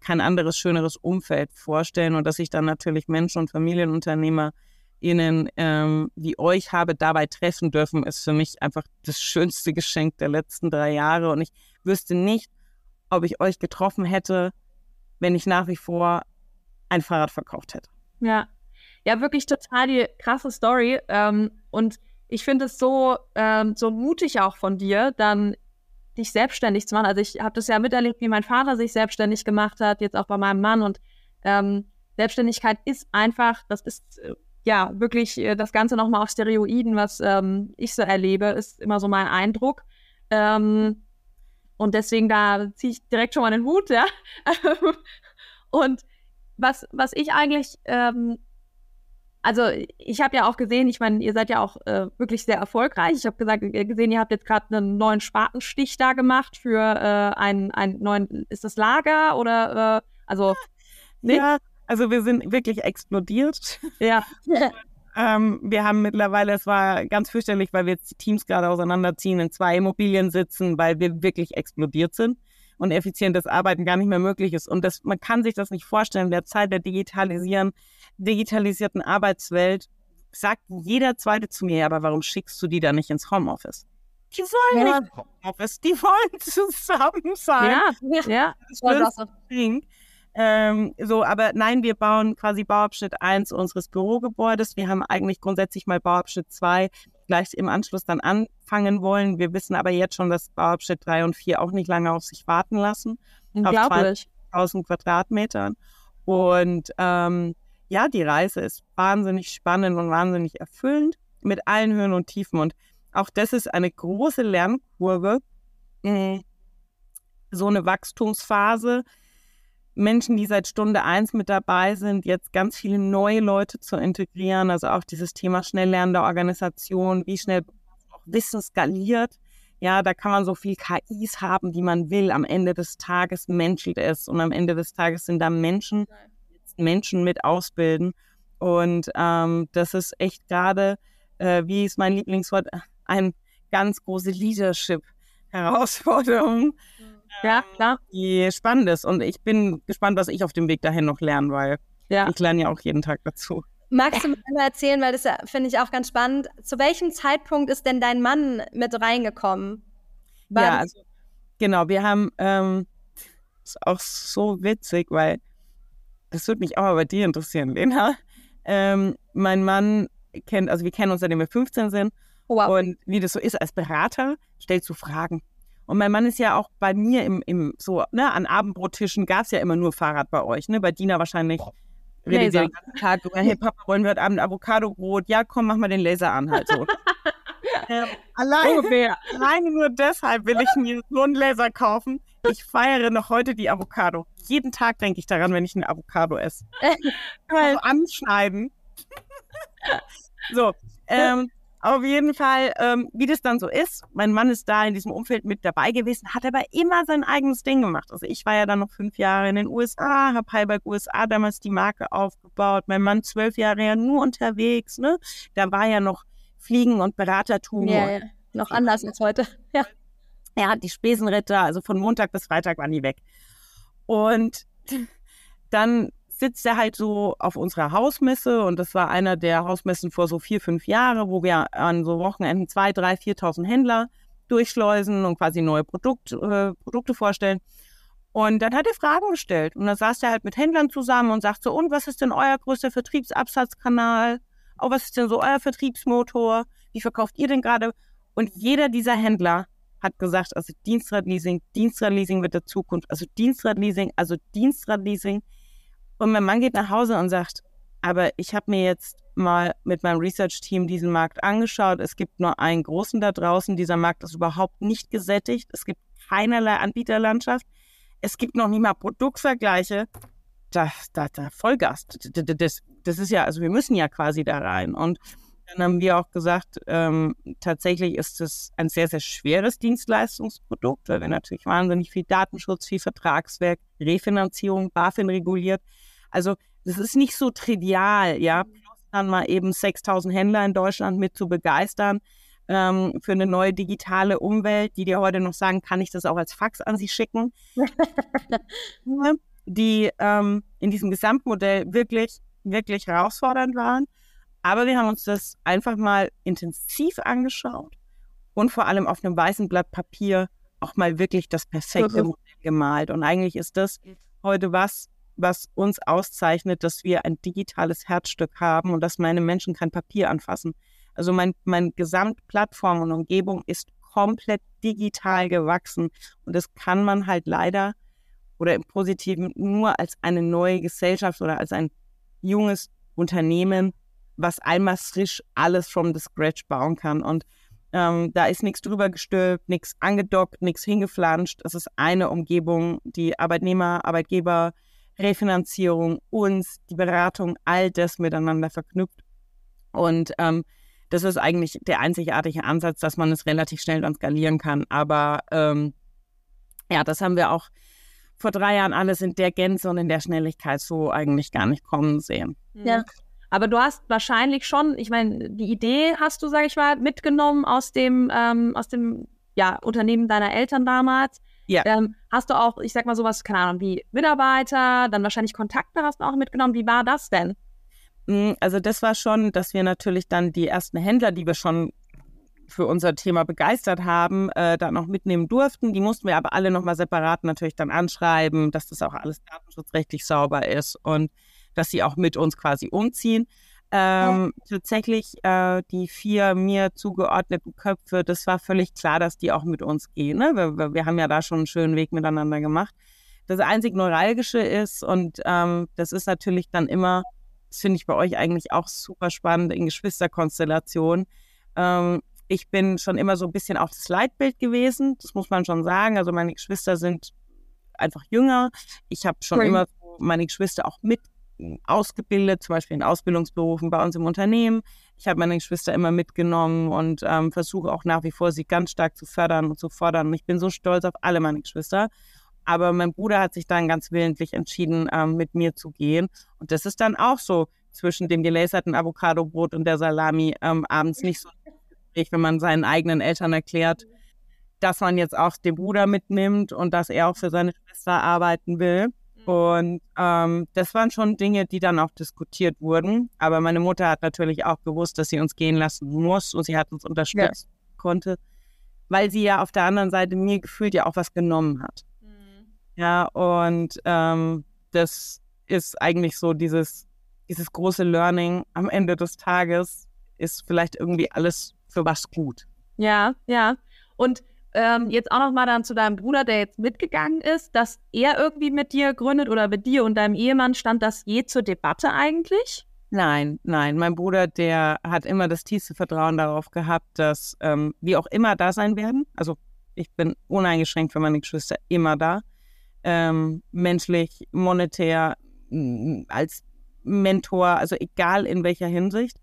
kein anderes schöneres Umfeld vorstellen und dass ich dann natürlich Menschen und Familienunternehmer Ihnen, ähm, wie euch habe, dabei treffen dürfen, ist für mich einfach das schönste Geschenk der letzten drei Jahre. Und ich wüsste nicht, ob ich euch getroffen hätte, wenn ich nach wie vor ein Fahrrad verkauft hätte. Ja, ja, wirklich total die krasse Story. Ähm, und ich finde es so, ähm, so mutig auch von dir, dann dich selbstständig zu machen. Also ich habe das ja miterlebt, wie mein Vater sich selbstständig gemacht hat, jetzt auch bei meinem Mann. Und ähm, Selbstständigkeit ist einfach, das ist äh, ja wirklich äh, das Ganze nochmal auf Stereoiden, was ähm, ich so erlebe, ist immer so mein Eindruck. Ähm, und deswegen da ziehe ich direkt schon mal den Hut, ja. und was, was ich eigentlich ähm, also ich habe ja auch gesehen, ich meine, ihr seid ja auch äh, wirklich sehr erfolgreich. Ich habe gesagt, gesehen, ihr habt jetzt gerade einen neuen Spatenstich da gemacht für äh, einen, einen neuen, ist das Lager oder äh, also nee? Ja, also wir sind wirklich explodiert. Ja. ähm, wir haben mittlerweile, es war ganz fürchterlich, weil wir jetzt die Teams gerade auseinanderziehen, in zwei Immobilien sitzen, weil wir wirklich explodiert sind und effizientes Arbeiten gar nicht mehr möglich ist. Und das, man kann sich das nicht vorstellen, in der Zeit der Digitalisieren, digitalisierten Arbeitswelt sagt jeder Zweite zu mir, aber warum schickst du die da nicht ins Homeoffice? Die wollen ja. nicht Homeoffice, die wollen zusammen sein. Ja, ja. Das so. Ähm, so, aber nein, wir bauen quasi Bauabschnitt 1 unseres Bürogebäudes. Wir haben eigentlich grundsätzlich mal Bauabschnitt 2 gleich im Anschluss dann anfangen wollen. Wir wissen aber jetzt schon, dass Bauabschnitt 3 und 4 auch nicht lange auf sich warten lassen. Unglaublich. Auf 2000 Quadratmetern. Und ähm, ja, die Reise ist wahnsinnig spannend und wahnsinnig erfüllend mit allen Höhen und Tiefen. Und auch das ist eine große Lernkurve, so eine Wachstumsphase. Menschen, die seit Stunde eins mit dabei sind, jetzt ganz viele neue Leute zu integrieren. Also auch dieses Thema schnell lernende Organisation, wie schnell auch Wissen skaliert. Ja, da kann man so viel KIs haben, wie man will. Am Ende des Tages menschelt es und am Ende des Tages sind da Menschen, Menschen mit ausbilden. Und ähm, das ist echt gerade, äh, wie ist mein Lieblingswort, eine ganz große Leadership-Herausforderung. Ja, klar. Die spannend ist. Und ich bin gespannt, was ich auf dem Weg dahin noch lerne, weil ja. ich lerne ja auch jeden Tag dazu. Magst du mir mal erzählen, weil das finde ich auch ganz spannend. Zu welchem Zeitpunkt ist denn dein Mann mit reingekommen? War ja, also, genau. Wir haben, ähm, ist auch so witzig, weil das würde mich auch mal bei dir interessieren, Lena. Ähm, mein Mann kennt, also wir kennen uns, seitdem wir 15 sind. Oh, wow. Und wie das so ist, als Berater stellst du Fragen. Und mein Mann ist ja auch bei mir im, im so, ne, an Abendbrottischen gab es ja immer nur Fahrrad bei euch, ne? Bei Dina wahrscheinlich redet ihr den ganzen Tag über, hey Papa, wollen wir heute Abend Avocado-Brot? Ja, komm, mach mal den Laser an halt so. ähm, allein, Ungefähr. alleine nur deshalb will ich mir so einen Laser kaufen. Ich feiere noch heute die Avocado. Jeden Tag denke ich daran, wenn ich eine Avocado esse. also anschneiden. so, ähm, auf jeden Fall, ähm, wie das dann so ist, mein Mann ist da in diesem Umfeld mit dabei gewesen, hat aber immer sein eigenes Ding gemacht. Also ich war ja dann noch fünf Jahre in den USA, habe Heiberg USA damals die Marke aufgebaut, mein Mann zwölf Jahre ja nur unterwegs, ne? Da war ja noch Fliegen und Beratertum. Ja, ja. noch anders als heute. Ja. Er hat die Spesenritter, also von Montag bis Freitag waren die weg. Und dann sitzt er halt so auf unserer Hausmesse und das war einer der Hausmessen vor so vier, fünf Jahren, wo wir an so Wochenenden zwei, drei, viertausend Händler durchschleusen und quasi neue Produkt, äh, Produkte vorstellen. Und dann hat er Fragen gestellt und dann saß er halt mit Händlern zusammen und sagt so, und was ist denn euer größter Vertriebsabsatzkanal? Oh, was ist denn so euer Vertriebsmotor? Wie verkauft ihr denn gerade? Und jeder dieser Händler hat gesagt, also Dienstradleasing, Dienstradleasing wird der Zukunft, also Dienstradleasing, also Dienstradleasing. Und mein Mann geht nach Hause und sagt, aber ich habe mir jetzt mal mit meinem Research-Team diesen Markt angeschaut. Es gibt nur einen großen da draußen. Dieser Markt ist überhaupt nicht gesättigt. Es gibt keinerlei Anbieterlandschaft. Es gibt noch nicht mal Produktvergleiche. Da, da, da Vollgas. Das, das ist ja, also wir müssen ja quasi da rein. Und dann haben wir auch gesagt, ähm, tatsächlich ist es ein sehr, sehr schweres Dienstleistungsprodukt, weil wir natürlich wahnsinnig viel Datenschutz, viel Vertragswerk, Refinanzierung, BaFin reguliert. Also das ist nicht so trivial, ja, plus dann mal eben 6000 Händler in Deutschland mit zu begeistern ähm, für eine neue digitale Umwelt, die dir heute noch sagen, kann ich das auch als Fax an sie schicken, die ähm, in diesem Gesamtmodell wirklich, wirklich herausfordernd waren. Aber wir haben uns das einfach mal intensiv angeschaut und vor allem auf einem weißen Blatt Papier auch mal wirklich das perfekte mhm. Modell gemalt. Und eigentlich ist das heute was, was uns auszeichnet, dass wir ein digitales Herzstück haben und dass meine Menschen kein Papier anfassen. Also mein, mein Gesamtplattform und Umgebung ist komplett digital gewachsen. Und das kann man halt leider oder im Positiven nur als eine neue Gesellschaft oder als ein junges Unternehmen was einmal frisch alles from the scratch bauen kann. Und ähm, da ist nichts drüber gestülpt, nichts angedockt, nichts hingeflanscht. Es ist eine Umgebung, die Arbeitnehmer, Arbeitgeber, Refinanzierung, uns, die Beratung, all das miteinander verknüpft. Und ähm, das ist eigentlich der einzigartige Ansatz, dass man es relativ schnell dann skalieren kann. Aber ähm, ja, das haben wir auch vor drei Jahren alles in der Gänze und in der Schnelligkeit so eigentlich gar nicht kommen sehen. Ja, aber du hast wahrscheinlich schon, ich meine, die Idee hast du, sag ich mal, mitgenommen aus dem, ähm, aus dem ja, Unternehmen deiner Eltern damals. Ja. Ähm, hast du auch, ich sag mal sowas, keine Ahnung, wie Mitarbeiter, dann wahrscheinlich Kontakte hast du auch mitgenommen. Wie war das denn? Mm, also das war schon, dass wir natürlich dann die ersten Händler, die wir schon für unser Thema begeistert haben, äh, dann noch mitnehmen durften. Die mussten wir aber alle nochmal separat natürlich dann anschreiben, dass das auch alles datenschutzrechtlich sauber ist. Und dass sie auch mit uns quasi umziehen. Ähm, ja. Tatsächlich äh, die vier mir zugeordneten Köpfe, das war völlig klar, dass die auch mit uns gehen. Ne? Wir, wir haben ja da schon einen schönen Weg miteinander gemacht. Das einzig Neuralgische ist, und ähm, das ist natürlich dann immer, das finde ich bei euch eigentlich auch super spannend in Geschwisterkonstellationen. Ähm, ich bin schon immer so ein bisschen auch das Leitbild gewesen, das muss man schon sagen. Also meine Geschwister sind einfach jünger. Ich habe schon Cool. immer meine Geschwister auch mit ausgebildet, zum Beispiel in Ausbildungsberufen bei uns im Unternehmen. Ich habe meine Geschwister immer mitgenommen und ähm, versuche auch nach wie vor, sie ganz stark zu fördern und zu fordern. Und ich bin so stolz auf alle meine Geschwister. Aber mein Bruder hat sich dann ganz willentlich entschieden, ähm, mit mir zu gehen. Und das ist dann auch so zwischen dem gelaserten Avocadobrot und der Salami ähm, abends nicht so wenn man seinen eigenen Eltern erklärt, dass man jetzt auch den Bruder mitnimmt und dass er auch für seine Schwester arbeiten will. Und ähm, das waren schon Dinge, die dann auch diskutiert wurden. Aber meine Mutter hat natürlich auch gewusst, dass sie uns gehen lassen muss und sie hat uns unterstützt konnte, weil sie ja auf der anderen Seite mir gefühlt ja auch was genommen hat. Ja, und ähm, das ist eigentlich so dieses, dieses große Learning am Ende des Tages ist vielleicht irgendwie alles für was gut. Ja, ja. Und ähm, jetzt auch noch mal dann zu deinem Bruder, der jetzt mitgegangen ist, dass er irgendwie mit dir gründet oder mit dir und deinem Ehemann stand das je zur Debatte eigentlich? Nein, nein, mein Bruder, der hat immer das tiefste Vertrauen darauf gehabt, dass ähm, wir auch immer da sein werden. Also ich bin uneingeschränkt für meine Geschwister immer da. Ähm, menschlich, monetär, m, als Mentor, also egal in welcher Hinsicht.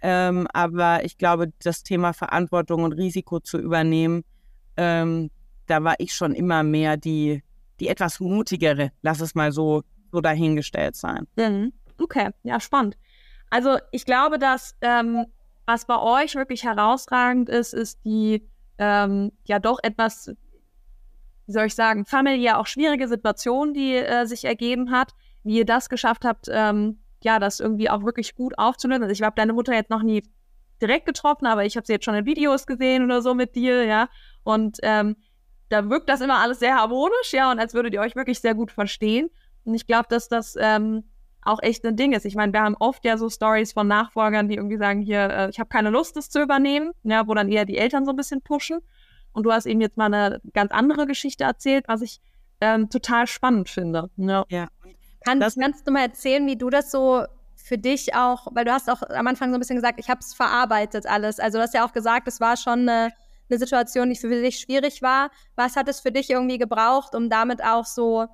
Ähm, aber ich glaube, das Thema Verantwortung und Risiko zu übernehmen, ähm, da war ich schon immer mehr die, die etwas mutigere, lass es mal so, so dahingestellt sein. Mhm. Okay, ja, spannend. Also ich glaube, dass ähm, was bei euch wirklich herausragend ist, ist die ähm, ja doch etwas, wie soll ich sagen, familiär auch schwierige Situation, die äh, sich ergeben hat, wie ihr das geschafft habt, ähm, ja, das irgendwie auch wirklich gut aufzulösen. Also ich habe deine Mutter jetzt noch nie direkt getroffen, aber ich habe sie jetzt schon in Videos gesehen oder so mit dir, ja. Und ähm, da wirkt das immer alles sehr harmonisch, ja, und als würdet ihr euch wirklich sehr gut verstehen. Und ich glaube, dass das ähm, auch echt ein Ding ist. Ich meine, wir haben oft ja so Stories von Nachfolgern, die irgendwie sagen, hier, äh, ich habe keine Lust, das zu übernehmen, ja, wo dann eher die Eltern so ein bisschen pushen. Und du hast eben jetzt mal eine ganz andere Geschichte erzählt, was ich ähm, total spannend finde. Ja. Ja. Kann, Das- kannst du mal erzählen, wie du das so für dich auch, weil du hast auch am Anfang so ein bisschen gesagt, ich habe es verarbeitet alles. Also du hast ja auch gesagt, es war schon eine, eine Situation, die für dich schwierig war. Was hat es für dich irgendwie gebraucht, um damit auch so,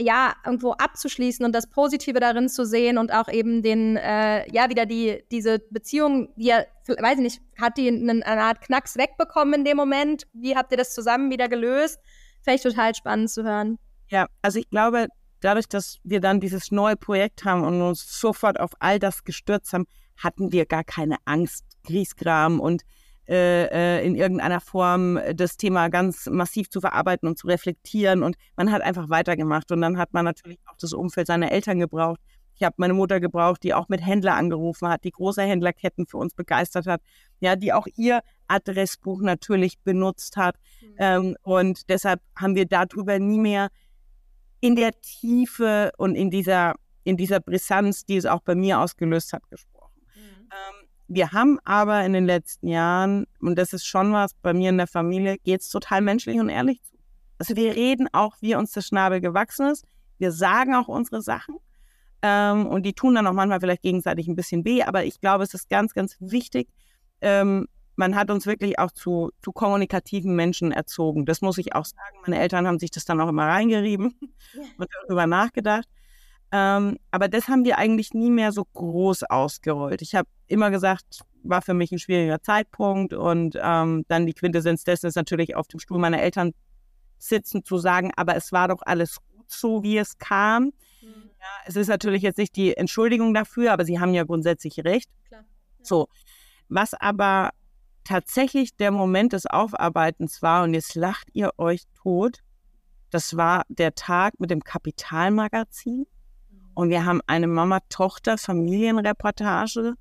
ja, irgendwo abzuschließen und das Positive darin zu sehen und auch eben den, äh, ja, wieder die, diese Beziehung, die ja, weiß ich nicht, hat die einen, eine Art Knacks wegbekommen in dem Moment? Wie habt ihr das zusammen wieder gelöst? Vielleicht total spannend zu hören. Ja, also ich glaube, dadurch, dass wir dann dieses neue Projekt haben und uns sofort auf all das gestürzt haben, hatten wir gar keine Angst, Griesgram und äh, äh, in irgendeiner Form das Thema ganz massiv zu verarbeiten und zu reflektieren. Und man hat einfach weitergemacht. Und dann hat man natürlich auch das Umfeld seiner Eltern gebraucht. Ich habe meine Mutter gebraucht, die auch mit Händler angerufen hat, die große Händlerketten für uns begeistert hat, ja, die auch ihr Adressbuch natürlich benutzt hat. Ähm, und deshalb haben wir darüber nie mehr in der Tiefe und in dieser, in dieser Brisanz, die es auch bei mir ausgelöst hat, gesprochen. Ähm, wir haben aber in den letzten Jahren, und das ist schon was, bei mir in der Familie geht es total menschlich und ehrlich zu. Also wir reden auch, wie uns der Schnabel gewachsen ist. Wir sagen auch unsere Sachen. Ähm, und die tun dann auch manchmal vielleicht gegenseitig ein bisschen weh, aber ich glaube, es ist ganz, ganz wichtig. Ähm, man hat uns wirklich auch zu, zu kommunikativen Menschen erzogen. Das muss ich auch sagen. Meine Eltern haben sich das dann auch immer reingerieben und darüber nachgedacht. Ähm, aber das haben wir eigentlich nie mehr so groß ausgerollt. Ich habe immer gesagt, war für mich ein schwieriger Zeitpunkt und ähm, dann die Quintessenz dessen ist natürlich auf dem Stuhl meiner Eltern sitzen zu sagen, aber es war doch alles gut so, wie es kam. Ja, es ist natürlich jetzt nicht die Entschuldigung dafür, aber sie haben ja grundsätzlich recht. Klar. So, was aber tatsächlich der Moment des Aufarbeitens war, und jetzt lacht ihr euch tot, das war der Tag mit dem Kapitalmagazin. Und wir haben eine Mama-Tochter-Familienreportage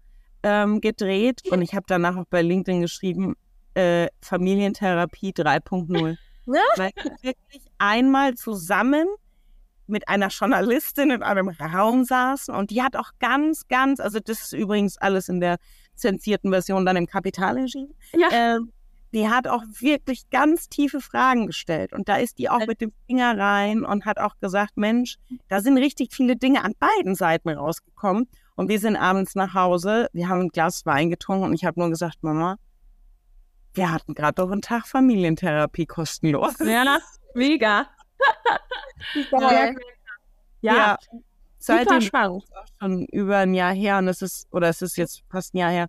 ähm, gedreht. Und ich habe danach auch bei LinkedIn geschrieben, äh, Familientherapie 3.0. Ja. Weil wir wirklich einmal zusammen mit einer Journalistin in einem Raum saßen und die hat auch ganz, ganz, also das ist übrigens alles in der zensierten Version dann im Kapitalregime, Ja. äh, die hat auch wirklich ganz tiefe Fragen gestellt und da ist die auch mit dem Finger rein und hat auch gesagt, Mensch, da sind richtig viele Dinge an beiden Seiten rausgekommen und wir sind abends nach Hause, wir haben ein Glas Wein getrunken und ich habe nur gesagt, Mama, wir hatten gerade doch einen Tag Familientherapie kostenlos. Ja, na, mega. Geil. Ja, Ja. Seitdem spannend. schon über ein Jahr her und es ist, oder es ist jetzt fast ein Jahr her,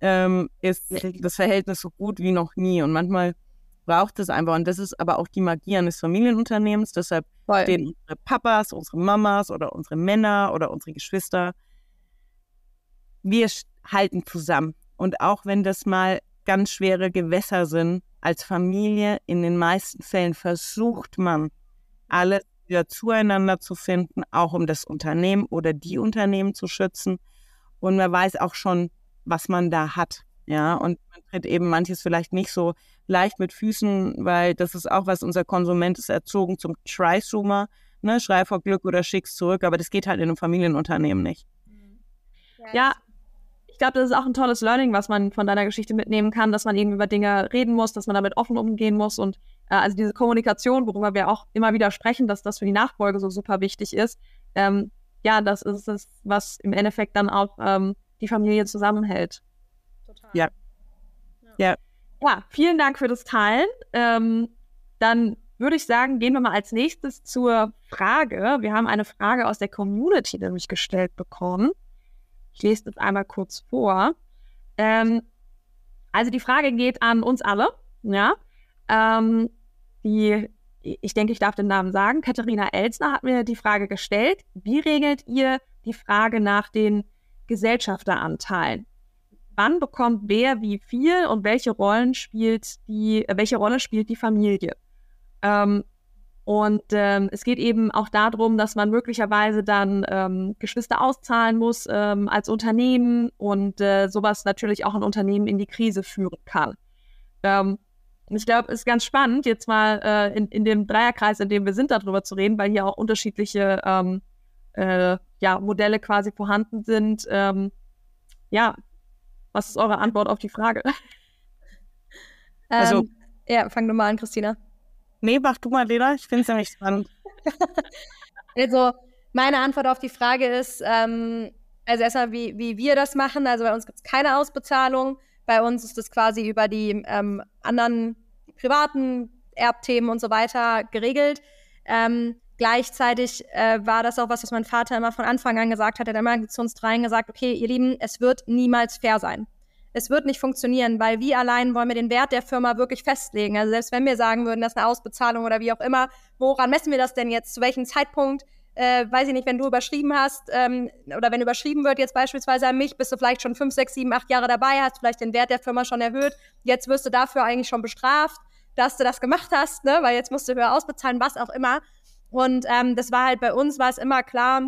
ähm, ist das Verhältnis so gut wie noch nie. Und manchmal braucht es einfach, und das ist aber auch die Magie eines Familienunternehmens, deshalb Voll. stehen unsere Papas, unsere Mamas oder unsere Männer oder unsere Geschwister, wir halten zusammen. Und auch wenn das mal ganz schwere Gewässer sind, als Familie, in den meisten Fällen versucht man, alles wieder zueinander zu finden, auch um das Unternehmen oder die Unternehmen zu schützen. Und man weiß auch schon, was man da hat. Ja, und man tritt eben manches vielleicht nicht so leicht mit Füßen, weil das ist auch, was unser Konsument ist, erzogen zum Try-Zoomer. Ne, schrei vor Glück oder schick's zurück, aber das geht halt in einem Familienunternehmen nicht. Ja, ich glaube, das ist auch ein tolles Learning, was man von deiner Geschichte mitnehmen kann, dass man eben über Dinge reden muss, dass man damit offen umgehen muss und äh, also diese Kommunikation, worüber wir auch immer wieder sprechen, dass das für die Nachfolge so super wichtig ist. Ähm, ja, das ist es, was im Endeffekt dann auch ähm, die Familie zusammenhält. Total. Ja. Ja. Ja, vielen Dank für das Teilen. Ähm, dann würde ich sagen, gehen wir mal als nächstes zur Frage. Wir haben eine Frage aus der Community nämlich gestellt bekommen. Ich lese das einmal kurz vor. Ähm, also die Frage geht an uns alle. Ja. Ähm, die, ich denke, ich darf den Namen sagen. Katharina Elsner hat mir die Frage gestellt. Wie regelt ihr die Frage nach den Gesellschafteranteilen? Wann bekommt wer wie viel und welche Rollen spielt die, äh, welche Rolle spielt die Familie? Ähm, und ähm, es geht eben auch darum, dass man möglicherweise dann ähm, Geschwister auszahlen muss ähm, als Unternehmen und äh, sowas natürlich auch ein Unternehmen in die Krise führen kann. Ähm, ich glaube, es ist ganz spannend, jetzt mal äh, in, in dem Dreierkreis, in dem wir sind, darüber zu reden, weil hier auch unterschiedliche ähm, äh, ja, Modelle quasi vorhanden sind. Ähm, ja, was ist eure Antwort auf die Frage? Also- ähm, ja, fang du mal an, Christina. Nee, mach du mal, Lena. Ich finde es nämlich spannend. Also, meine Antwort auf die Frage ist, ähm, also erstmal, wie, wie wir das machen. Also bei uns gibt es keine Ausbezahlung. Bei uns ist das quasi über die ähm, anderen privaten Erbthemen und so weiter geregelt. Ähm, gleichzeitig äh, war das auch was, was mein Vater immer von Anfang an gesagt hat. Er hat immer zu uns dreien gesagt, okay, ihr Lieben, es wird niemals fair sein. Es wird nicht funktionieren, weil wir allein wollen wir den Wert der Firma wirklich festlegen. Also selbst wenn wir sagen würden, das ist eine Ausbezahlung oder wie auch immer, woran messen wir das denn jetzt? Zu welchem Zeitpunkt? Äh, weiß ich nicht, wenn du überschrieben hast ähm, oder wenn überschrieben wird jetzt beispielsweise an mich, bist du vielleicht schon fünf, sechs, sieben, acht Jahre dabei, hast vielleicht den Wert der Firma schon erhöht. Jetzt wirst du dafür eigentlich schon bestraft, dass du das gemacht hast, ne? weil jetzt musst du höher ausbezahlen, was auch immer. Und ähm, das war halt bei uns, war es immer klar,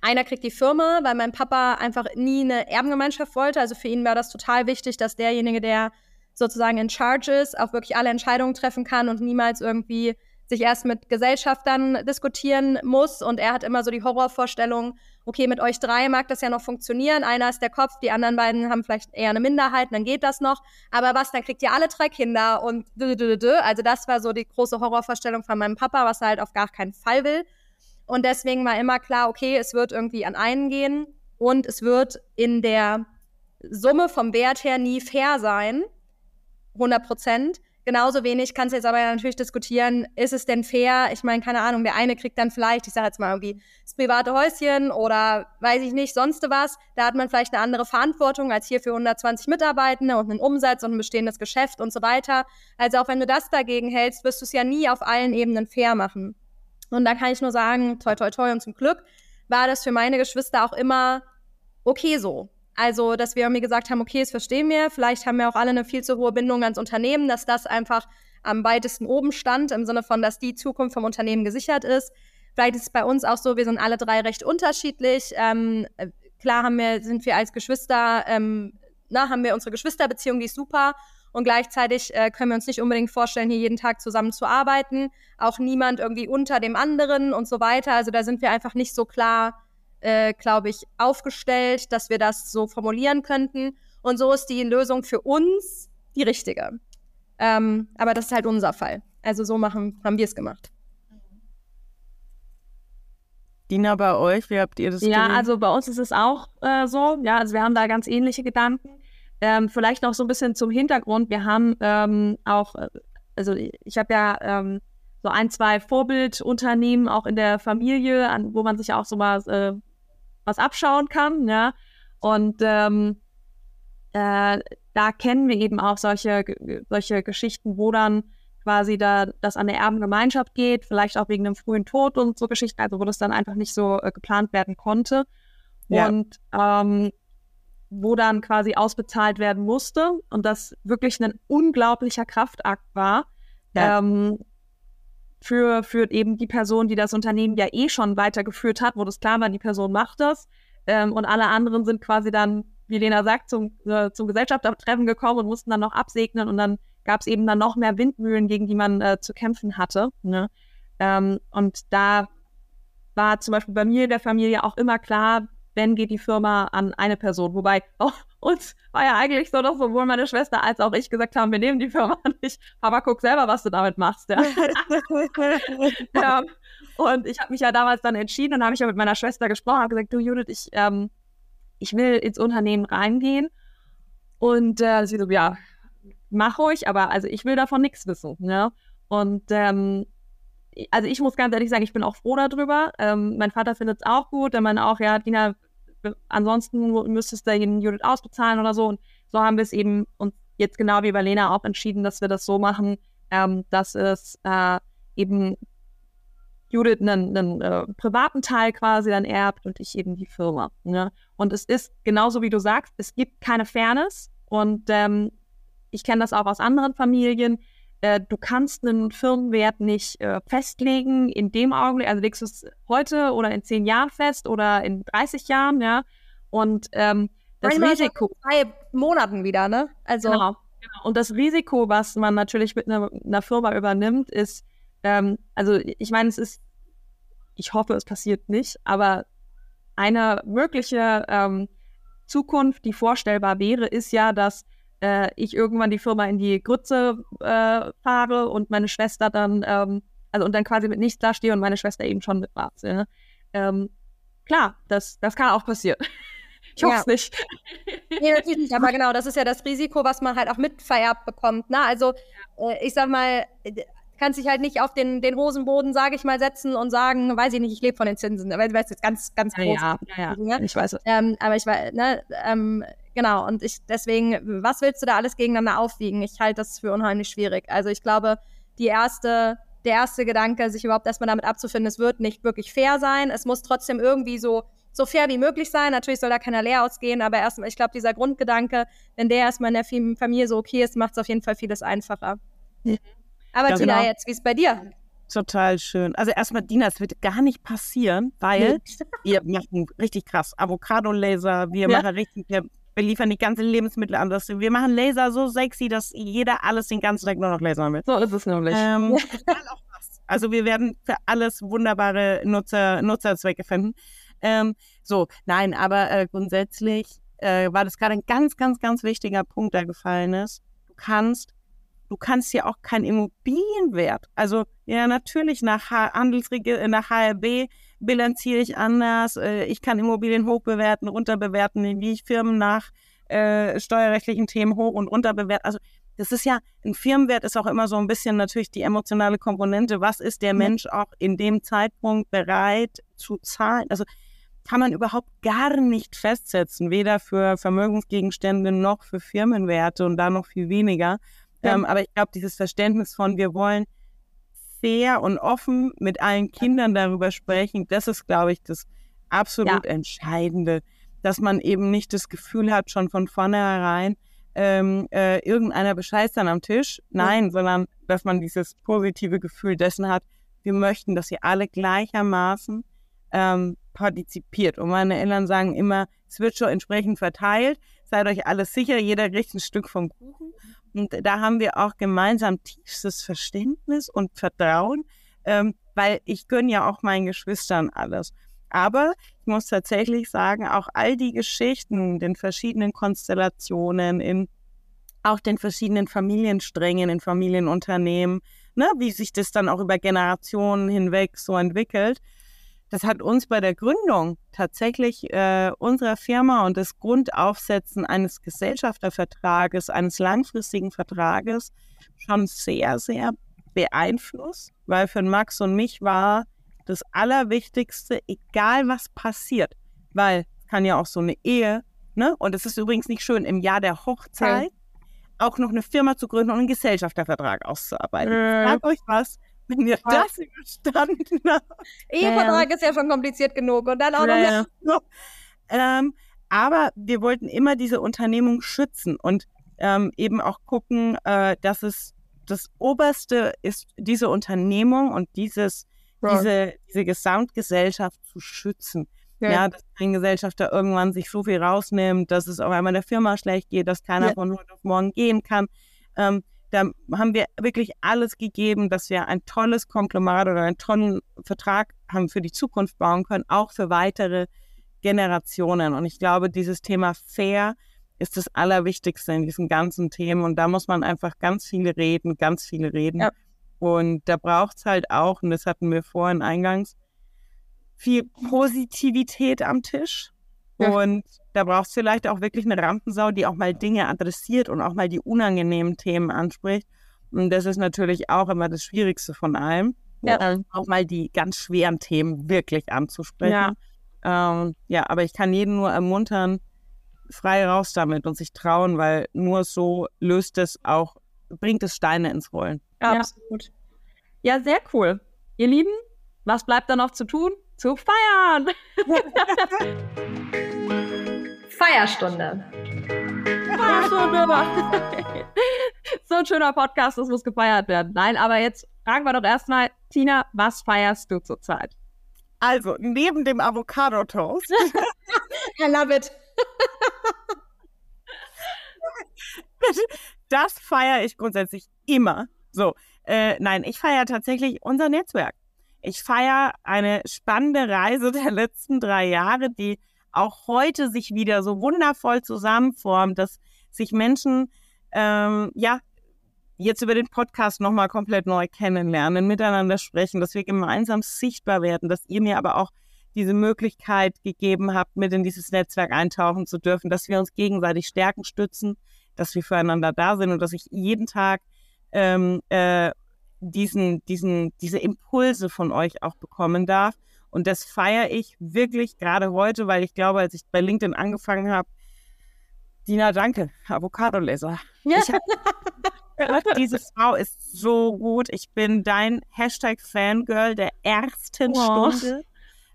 einer kriegt die Firma, weil mein Papa einfach nie eine Erbengemeinschaft wollte. Also für ihn war das total wichtig, dass derjenige, der sozusagen in charge ist, auch wirklich alle Entscheidungen treffen kann und niemals irgendwie sich erst mit Gesellschaftern diskutieren muss. Und er hat immer so die Horrorvorstellung, okay, mit euch drei mag das ja noch funktionieren. Einer ist der Kopf, die anderen beiden haben vielleicht eher eine Minderheit, dann geht das noch. Aber was, dann kriegt ihr alle drei Kinder und dü, dü, dü. Also das war so die große Horrorvorstellung von meinem Papa, was er halt auf gar keinen Fall will. Und deswegen war immer klar, okay, es wird irgendwie an einen gehen und es wird in der Summe vom Wert her nie fair sein. 100 Prozent. Genauso wenig kannst du jetzt aber natürlich diskutieren, ist es denn fair? Ich meine, keine Ahnung, der eine kriegt dann vielleicht, ich sage jetzt mal irgendwie, das private Häuschen oder weiß ich nicht, sonst was. Da hat man vielleicht eine andere Verantwortung als hier für 120 Mitarbeitende und einen Umsatz und ein bestehendes Geschäft und so weiter. Also auch wenn du das dagegen hältst, wirst du es ja nie auf allen Ebenen fair machen. Und da kann ich nur sagen, toi, toi, toi und zum Glück war das für meine Geschwister auch immer okay so. Also, dass wir irgendwie gesagt haben, okay, das verstehen wir. Vielleicht haben wir auch alle eine viel zu hohe Bindung ans Unternehmen, dass das einfach am weitesten oben stand, im Sinne von, dass die Zukunft vom Unternehmen gesichert ist. Vielleicht ist es bei uns auch so, wir sind alle drei recht unterschiedlich. Ähm, klar haben wir, sind wir als Geschwister, ähm, na, haben wir unsere Geschwisterbeziehung, die ist super. Und gleichzeitig äh, können wir uns nicht unbedingt vorstellen, hier jeden Tag zusammen zu arbeiten. Auch niemand irgendwie unter dem anderen und so weiter. Also da sind wir einfach nicht so klar, äh, glaube ich, aufgestellt, dass wir das so formulieren könnten. Und so ist die Lösung für uns die richtige. Ähm, aber das ist halt unser Fall. Also so machen, haben wir es gemacht. Dina, bei euch, wie habt ihr das Ja, gelöst? also bei uns ist es auch äh, so. Ja, also wir haben da ganz ähnliche Gedanken. Ähm, vielleicht noch so ein bisschen zum Hintergrund. Wir haben ähm, auch, äh, also ich habe ja ähm, so ein, zwei Vorbildunternehmen auch in der Familie, an, wo man sich auch so mal äh, was abschauen kann, ja. Und ähm, äh, da kennen wir eben auch solche, solche Geschichten, wo dann quasi da das an der Erbengemeinschaft geht, vielleicht auch wegen einem frühen Tod und so Geschichten, also wo das dann einfach nicht so äh, geplant werden konnte. Ja. Und ähm, wo dann quasi ausbezahlt werden musste und das wirklich ein unglaublicher Kraftakt war. Ja. Ähm, für, für eben die Person, die das Unternehmen ja eh schon weitergeführt hat, wo das klar war, die Person macht das. Ähm, und alle anderen sind quasi dann, wie Lena sagt, zum, äh, zum Gesellschaftstreffen gekommen und mussten dann noch absegnen und dann gab es eben dann noch mehr Windmühlen, gegen die man äh, zu kämpfen hatte. Ne? Ähm, und da war zum Beispiel bei mir in der Familie auch immer klar, wenn geht die Firma an eine Person. Wobei oh, uns war ja eigentlich so, dass sowohl meine Schwester als auch ich gesagt haben, wir nehmen die Firma nicht. Aber guck selber, was du damit machst. Ja. ja. Und ich habe mich ja damals dann entschieden und habe ich ja mit meiner Schwester gesprochen, habe gesagt, du Judith, ich, ähm, ich will ins Unternehmen reingehen. Und äh, sie so, ja, mach ruhig, aber also ich will davon nichts wissen. Ne? Und ähm, also ich muss ganz ehrlich sagen, ich bin auch froh darüber. Ähm, mein Vater findet es auch gut, der meint auch, ja, Dina, ansonsten müsstest du ihn Judith ausbezahlen oder so. Und so haben wir es eben uns jetzt genau wie bei Lena auch entschieden, dass wir das so machen, ähm, dass es äh, eben Judith einen, einen äh, privaten Teil quasi dann erbt und ich eben die Firma. Ne? Und es ist genauso wie du sagst, es gibt keine Fairness und ähm, ich kenne das auch aus anderen Familien. Äh, du kannst einen Firmenwert nicht äh, festlegen in dem Augenblick, also legst du es heute oder in zehn Jahren fest oder in 30 Jahren, ja. Und ähm, das Einmal Risiko. Zwei Monaten wieder, ne? Also. Genau, genau. Und das Risiko, was man natürlich mit einer, einer Firma übernimmt, ist, ähm, also ich meine, es ist, ich hoffe, es passiert nicht, aber eine mögliche ähm, Zukunft, die vorstellbar wäre, ist ja, dass äh, ich irgendwann die Firma in die Grütze äh, fahre und meine Schwester dann, ähm, also und dann quasi mit nichts dastehe und meine Schwester eben schon mit was. Ja. Ähm, klar, das, das kann auch passieren. Ich hoffe es ja. nicht. Nee, natürlich nicht. Aber genau, das ist ja das Risiko, was man halt auch mitvererbt bekommt. Ne? Also, äh, ich sag mal, kannst dich halt nicht auf den, den Hosenboden, sage ich mal, setzen und sagen, weiß ich nicht, ich lebe von den Zinsen. Weil du jetzt ganz, ganz groß. Ja, ja, ja, ne? ich weiß es. Ähm, aber ich weiß, ne, ähm, Genau, und ich deswegen, was willst du da alles gegeneinander aufwiegen? Ich halte das für unheimlich schwierig. Also ich glaube, die erste, der erste Gedanke, sich überhaupt erstmal damit abzufinden, es wird nicht wirklich fair sein. Es muss trotzdem irgendwie so, so fair wie möglich sein. Natürlich soll da keiner leer ausgehen, aber erstmal, ich glaube, dieser Grundgedanke, wenn der erstmal in der Familie so okay ist, macht es auf jeden Fall vieles einfacher. Mhm. Aber ja, Tina, genau. jetzt, wie ist es bei dir? Total schön. Also erstmal, Dina, es wird gar nicht passieren, weil wir machen richtig krass Avocado-Laser, wir ja. machen richtig, wir liefern die ganzen Lebensmittel an. Das, wir machen Laser so sexy, dass jeder alles den ganzen Tag nur noch Laser will. So ist es nämlich. Ähm, also wir werden für alles wunderbare Nutzer, Nutzerzwecke finden. Ähm, so, nein, aber äh, grundsätzlich äh, war das gerade ein ganz, ganz, ganz wichtiger Punkt, der gefallen ist. Du kannst, du kannst ja auch keinen Immobilienwert. Also ja, natürlich nach Handelsregister, nach HRB bilanziere ich anders, äh, ich kann Immobilien hoch bewerten, runter bewerten, wie ich Firmen nach äh, steuerrechtlichen Themen hoch und runter bewerten. Also das ist ja, ein Firmenwert ist auch immer so ein bisschen natürlich die emotionale Komponente. Was ist der Mensch auch in dem Zeitpunkt bereit zu zahlen? Also kann man überhaupt gar nicht festsetzen, weder für Vermögensgegenstände noch für Firmenwerte und da noch viel weniger. Ja. Ähm, aber ich glaube, dieses Verständnis von, wir wollen fair und offen mit allen Kindern darüber sprechen, das ist, glaube ich, das absolut ja. Entscheidende, dass man eben nicht das Gefühl hat, schon von vornherein, ähm, äh, irgendeiner bescheißt dann am Tisch. Nein, ja. sondern dass man dieses positive Gefühl dessen hat, wir möchten, dass ihr alle gleichermaßen ähm, partizipiert. Und meine Eltern sagen immer, es wird schon entsprechend verteilt, seid euch alles sicher, jeder kriegt ein Stück vom Kuchen. Und da haben wir auch gemeinsam tiefstes Verständnis und Vertrauen, ähm, weil ich gönne ja auch meinen Geschwistern alles. Aber ich muss tatsächlich sagen, auch all die Geschichten, den verschiedenen Konstellationen, in auch den verschiedenen Familiensträngen, in Familienunternehmen, ne, wie sich das dann auch über Generationen hinweg so entwickelt, das hat uns bei der Gründung tatsächlich äh, unserer Firma und das Grundaufsetzen eines Gesellschaftervertrages, eines langfristigen Vertrages schon sehr, sehr beeinflusst, weil für Max und mich war das Allerwichtigste, egal was passiert, weil es kann ja auch so eine Ehe, ne? Und es ist übrigens nicht schön, im Jahr der Hochzeit okay. auch noch eine Firma zu gründen und einen Gesellschaftervertrag auszuarbeiten. Äh. Sag euch was, wenn ihr das überstanden habt. Ehevertrag ist ja schon kompliziert genug und dann auch ja. noch. Ähm, aber wir wollten immer diese Unternehmung schützen und ähm, eben auch gucken, äh, dass es das Oberste ist, diese Unternehmung und dieses, ja. diese, diese Gesamtgesellschaft zu schützen. Ja. ja, dass ein Gesellschafter irgendwann sich so viel rausnimmt, dass es auf einmal der Firma schlecht geht, dass keiner ja. von heute auf morgen gehen kann. Ähm, da haben wir wirklich alles gegeben, dass wir ein tolles Konglomerat oder einen tollen Vertrag haben für die Zukunft bauen können, auch für weitere Generationen. Und ich glaube, dieses Thema fair ist das Allerwichtigste in diesen ganzen Themen. Und da muss man einfach ganz viele reden, ganz viele reden. Ja. Und da braucht es halt auch, und das hatten wir vorhin eingangs, viel Positivität am Tisch. Ja. Und da braucht es vielleicht auch wirklich eine Rampensau, die auch mal Dinge adressiert und auch mal die unangenehmen Themen anspricht. Und das ist natürlich auch immer das Schwierigste von allem. Ja. Auch mal die ganz schweren Themen wirklich anzusprechen. Ja. Ähm, ja, aber ich kann jeden nur ermuntern, frei raus damit und sich trauen, weil nur so löst es auch, bringt es Steine ins Rollen. Ja, absolut. Ja, sehr cool. Ihr Lieben, was bleibt da noch zu tun? Zu feiern! Feierstunde. Feierstunde. so ein schöner Podcast, das muss gefeiert werden. Nein, aber jetzt fragen wir doch erstmal, Tina, was feierst du zurzeit? Also, neben dem Avocado-Toast. I love it. das feiere ich grundsätzlich immer. So, äh, nein, ich feiere tatsächlich unser Netzwerk. Ich feiere eine spannende Reise der letzten drei Jahre, die auch heute sich wieder so wundervoll zusammenformt, dass sich Menschen ähm, ja jetzt über den Podcast nochmal komplett neu kennenlernen, miteinander sprechen, dass wir gemeinsam sichtbar werden, dass ihr mir aber auch diese Möglichkeit gegeben habt, mit in dieses Netzwerk eintauchen zu dürfen, dass wir uns gegenseitig stärken, stützen, dass wir füreinander da sind und dass ich jeden Tag ähm, äh, diesen, diesen, diese Impulse von euch auch bekommen darf. Und das feiere ich wirklich gerade heute, weil ich glaube, als ich bei LinkedIn angefangen habe, Dina, danke, Avocado-Leser. Ja. diese Frau ist so gut. Ich bin dein Hashtag Fangirl der ersten oh. Stunde.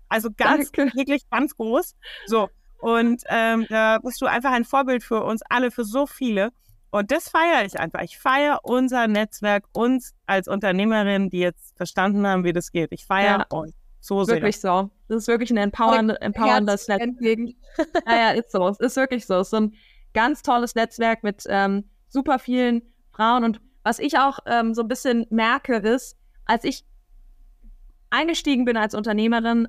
Also ganz, danke. wirklich ganz groß. So. Und ähm, da bist du einfach ein Vorbild für uns alle, für so viele. Und das feiere ich einfach. Ich feiere unser Netzwerk, uns als Unternehmerin, die jetzt verstanden haben, wie das geht. Ich feiere ja. euch. So sehr. Wirklich so. Das ist wirklich ein empowerndes empowerndes Netzwerk. ja, ja, ist so. Es ist wirklich so. Es ist ein ganz tolles Netzwerk mit ähm, super vielen Frauen. Und was ich auch ähm, so ein bisschen merke, ist, als ich eingestiegen bin als Unternehmerin,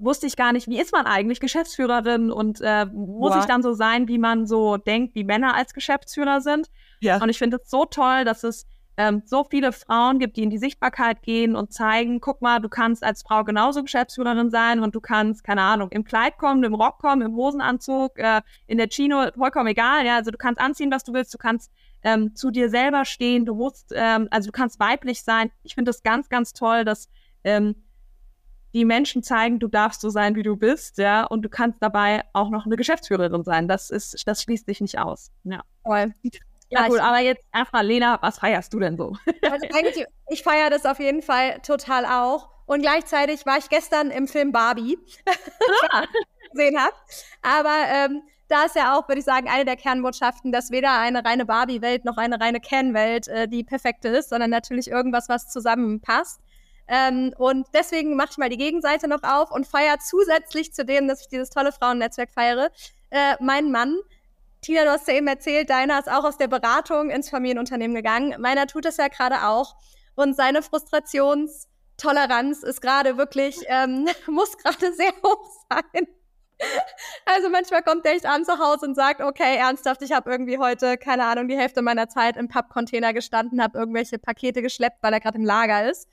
wusste ich gar nicht, wie ist man eigentlich Geschäftsführerin und äh, muss wow. ich dann so sein, wie man so denkt, wie Männer als Geschäftsführer sind. Ja. Und ich finde es so toll, dass es ähm, so viele Frauen gibt, die in die Sichtbarkeit gehen und zeigen, guck mal, du kannst als Frau genauso Geschäftsführerin sein und du kannst, keine Ahnung, im Kleid kommen, im Rock kommen, im Hosenanzug, äh, in der Chino, vollkommen egal. Ja, also du kannst anziehen, was du willst, du kannst ähm, zu dir selber stehen, du musst, ähm, also du kannst weiblich sein. Ich finde das ganz, ganz toll, dass ähm, die Menschen zeigen, du darfst so sein, wie du bist, ja, und du kannst dabei auch noch eine Geschäftsführerin sein. Das ist, das schließt dich nicht aus. Ja. Toll. Ja, cool. Aber jetzt erstmal, Lena, was feierst du denn so? Also eigentlich, ich feiere das auf jeden Fall total auch. Und gleichzeitig war ich gestern im Film Barbie, ah. gesehen habe. Aber ähm, da ist ja auch, würde ich sagen, eine der Kernbotschaften, dass weder eine reine Barbie-Welt noch eine reine Ken-Welt äh, die perfekte ist, sondern natürlich irgendwas, was zusammenpasst. Ähm, und deswegen mache ich mal die Gegenseite noch auf und feiere zusätzlich zu dem, dass ich dieses tolle Frauennetzwerk feiere, äh, meinen Mann. Tina, du hast ja eben erzählt, deiner ist auch aus der Beratung ins Familienunternehmen gegangen. Meiner tut das ja gerade auch. Und seine Frustrationstoleranz ist gerade wirklich, ähm, muss gerade sehr hoch sein. Also manchmal kommt der echt an zu Hause und sagt, okay, ernsthaft, ich habe irgendwie heute, keine Ahnung, die Hälfte meiner Zeit im Pappcontainer gestanden, habe irgendwelche Pakete geschleppt, weil er gerade im Lager ist.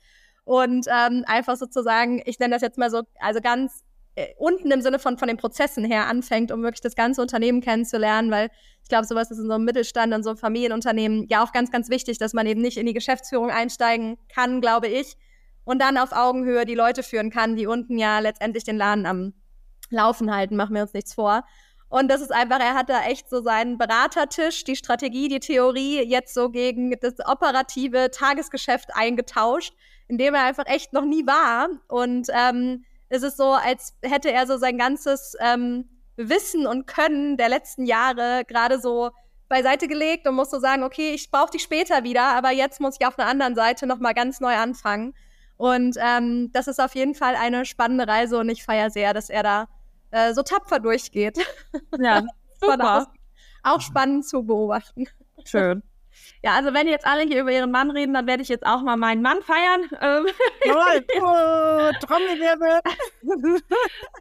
Und ähm, einfach sozusagen, ich nenne das jetzt mal so, also ganz äh, unten im Sinne von, von den Prozessen her anfängt, um wirklich das ganze Unternehmen kennenzulernen, weil Ich glaube, sowas ist in so einem Mittelstand, in so einem Familienunternehmen ja auch ganz, ganz wichtig, dass man eben nicht in die Geschäftsführung einsteigen kann, glaube ich, und dann auf Augenhöhe die Leute führen kann, die unten ja letztendlich den Laden am Laufen halten, machen wir uns nichts vor. Und das ist einfach, er hat da echt so seinen Beratertisch, die Strategie, die Theorie jetzt so gegen das operative Tagesgeschäft eingetauscht, in dem er einfach echt noch nie war. Und ähm, es ist so, als hätte er so sein ganzes ähm, Wissen und Können der letzten Jahre gerade so beiseite gelegt und muss so sagen, okay, ich brauche dich später wieder, aber jetzt muss ich auf einer anderen Seite nochmal ganz neu anfangen. Und ähm, das ist auf jeden Fall eine spannende Reise und ich feiere sehr, dass er da äh, so tapfer durchgeht. Ja, super. Auch spannend zu beobachten. Schön. Ja, also wenn jetzt alle hier über ihren Mann reden, dann werde ich jetzt auch mal meinen Mann feiern. Ähm, oh, Trommelwirbel.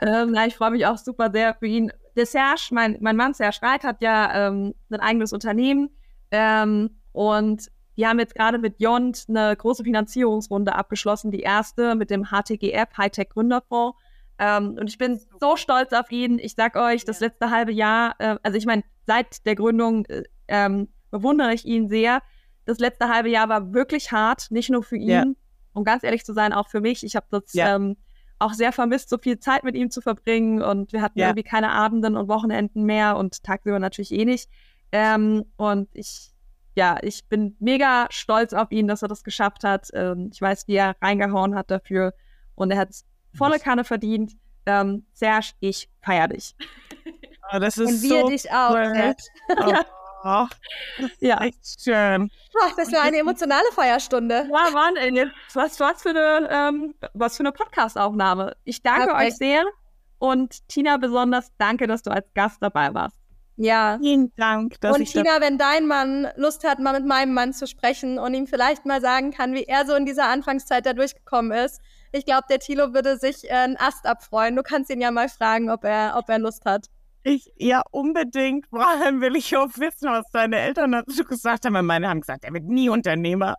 ähm, na, ich freue mich auch super sehr für ihn. Der Serge, mein, mein Mann Serge Reit, hat ja ähm, ein eigenes Unternehmen ähm, und wir haben jetzt gerade mit Jont eine große Finanzierungsrunde abgeschlossen, die erste mit dem HTGF, Hightech Gründerfonds. Ähm, und ich bin so stolz auf ihn. Ich sag euch, das letzte halbe Jahr, äh, also ich meine, seit der Gründung äh, ähm, bewundere ich ihn sehr. Das letzte halbe Jahr war wirklich hart, nicht nur für ihn, ja. um ganz ehrlich zu sein, auch für mich. Ich habe das ja. ähm, auch sehr vermisst, so viel Zeit mit ihm zu verbringen und wir hatten ja. irgendwie keine Abenden und Wochenenden mehr und tagsüber natürlich eh nicht. Ähm, und ich, ja, ich bin mega stolz auf ihn, dass er das geschafft hat. Ähm, ich weiß, wie er reingehauen hat dafür und er hat volle Kanne verdient. Ähm, Serge, ich feier dich. Oh, das ist Und wir so dich auch, Serge. Oh, oh, ja, echt schön. Ach, das war eine emotionale Feierstunde. Ja, Mann, ey, was, was für eine, ähm, was für eine Podcast-Aufnahme. Ich danke Perfekt. euch sehr und Tina besonders danke, dass du als Gast dabei warst. Ja. Vielen Dank. Dass und ich Tina, wenn dein Mann Lust hat, mal mit meinem Mann zu sprechen und ihm vielleicht mal sagen kann, wie er so in dieser Anfangszeit da durchgekommen ist, ich glaube, der Tilo würde sich äh, einen Ast abfreuen. Du kannst ihn ja mal fragen, ob er, ob er Lust hat. Ich, ja, unbedingt. Vor allem will ich auch wissen, was deine Eltern dazu gesagt haben. Meine haben gesagt, er wird nie Unternehmer.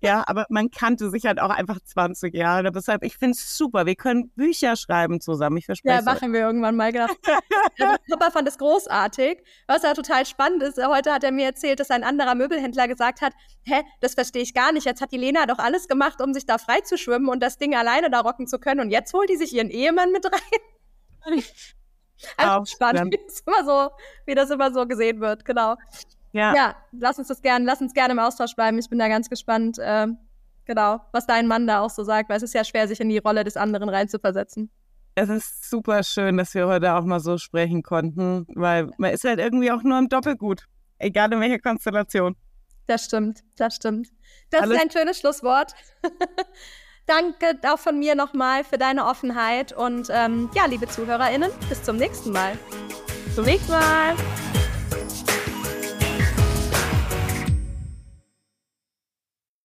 Ja, aber man kannte sich halt auch einfach 20 Jahre. Deshalb, ich finde es super. Wir können Bücher schreiben zusammen. Ich verspreche Ja, machen wir irgendwann mal. Genau. Papa fand es großartig. Was ja total spannend ist, heute hat er mir erzählt, dass ein anderer Möbelhändler gesagt hat, hä, das verstehe ich gar nicht. Jetzt hat die Lena doch alles gemacht, um sich da frei zu schwimmen und das Ding alleine da rocken zu können. Und jetzt holt die sich ihren Ehemann mit rein. Also spannend, wie das, immer so, wie das immer so gesehen wird, genau. Ja. ja, lass uns das gerne, lass uns gerne im Austausch bleiben. Ich bin da ganz gespannt, äh, genau, was dein Mann da auch so sagt, weil es ist ja schwer, sich in die Rolle des anderen reinzuversetzen. Es ist super schön, dass wir heute auch mal so sprechen konnten, weil man ist halt irgendwie auch nur im Doppelgut, egal in welcher Konstellation. Das stimmt, das stimmt. Das Alles ist ein schönes Schlusswort. Danke auch von mir nochmal für deine Offenheit und ähm, ja, liebe ZuhörerInnen, bis zum nächsten Mal. Zum nächsten Mal.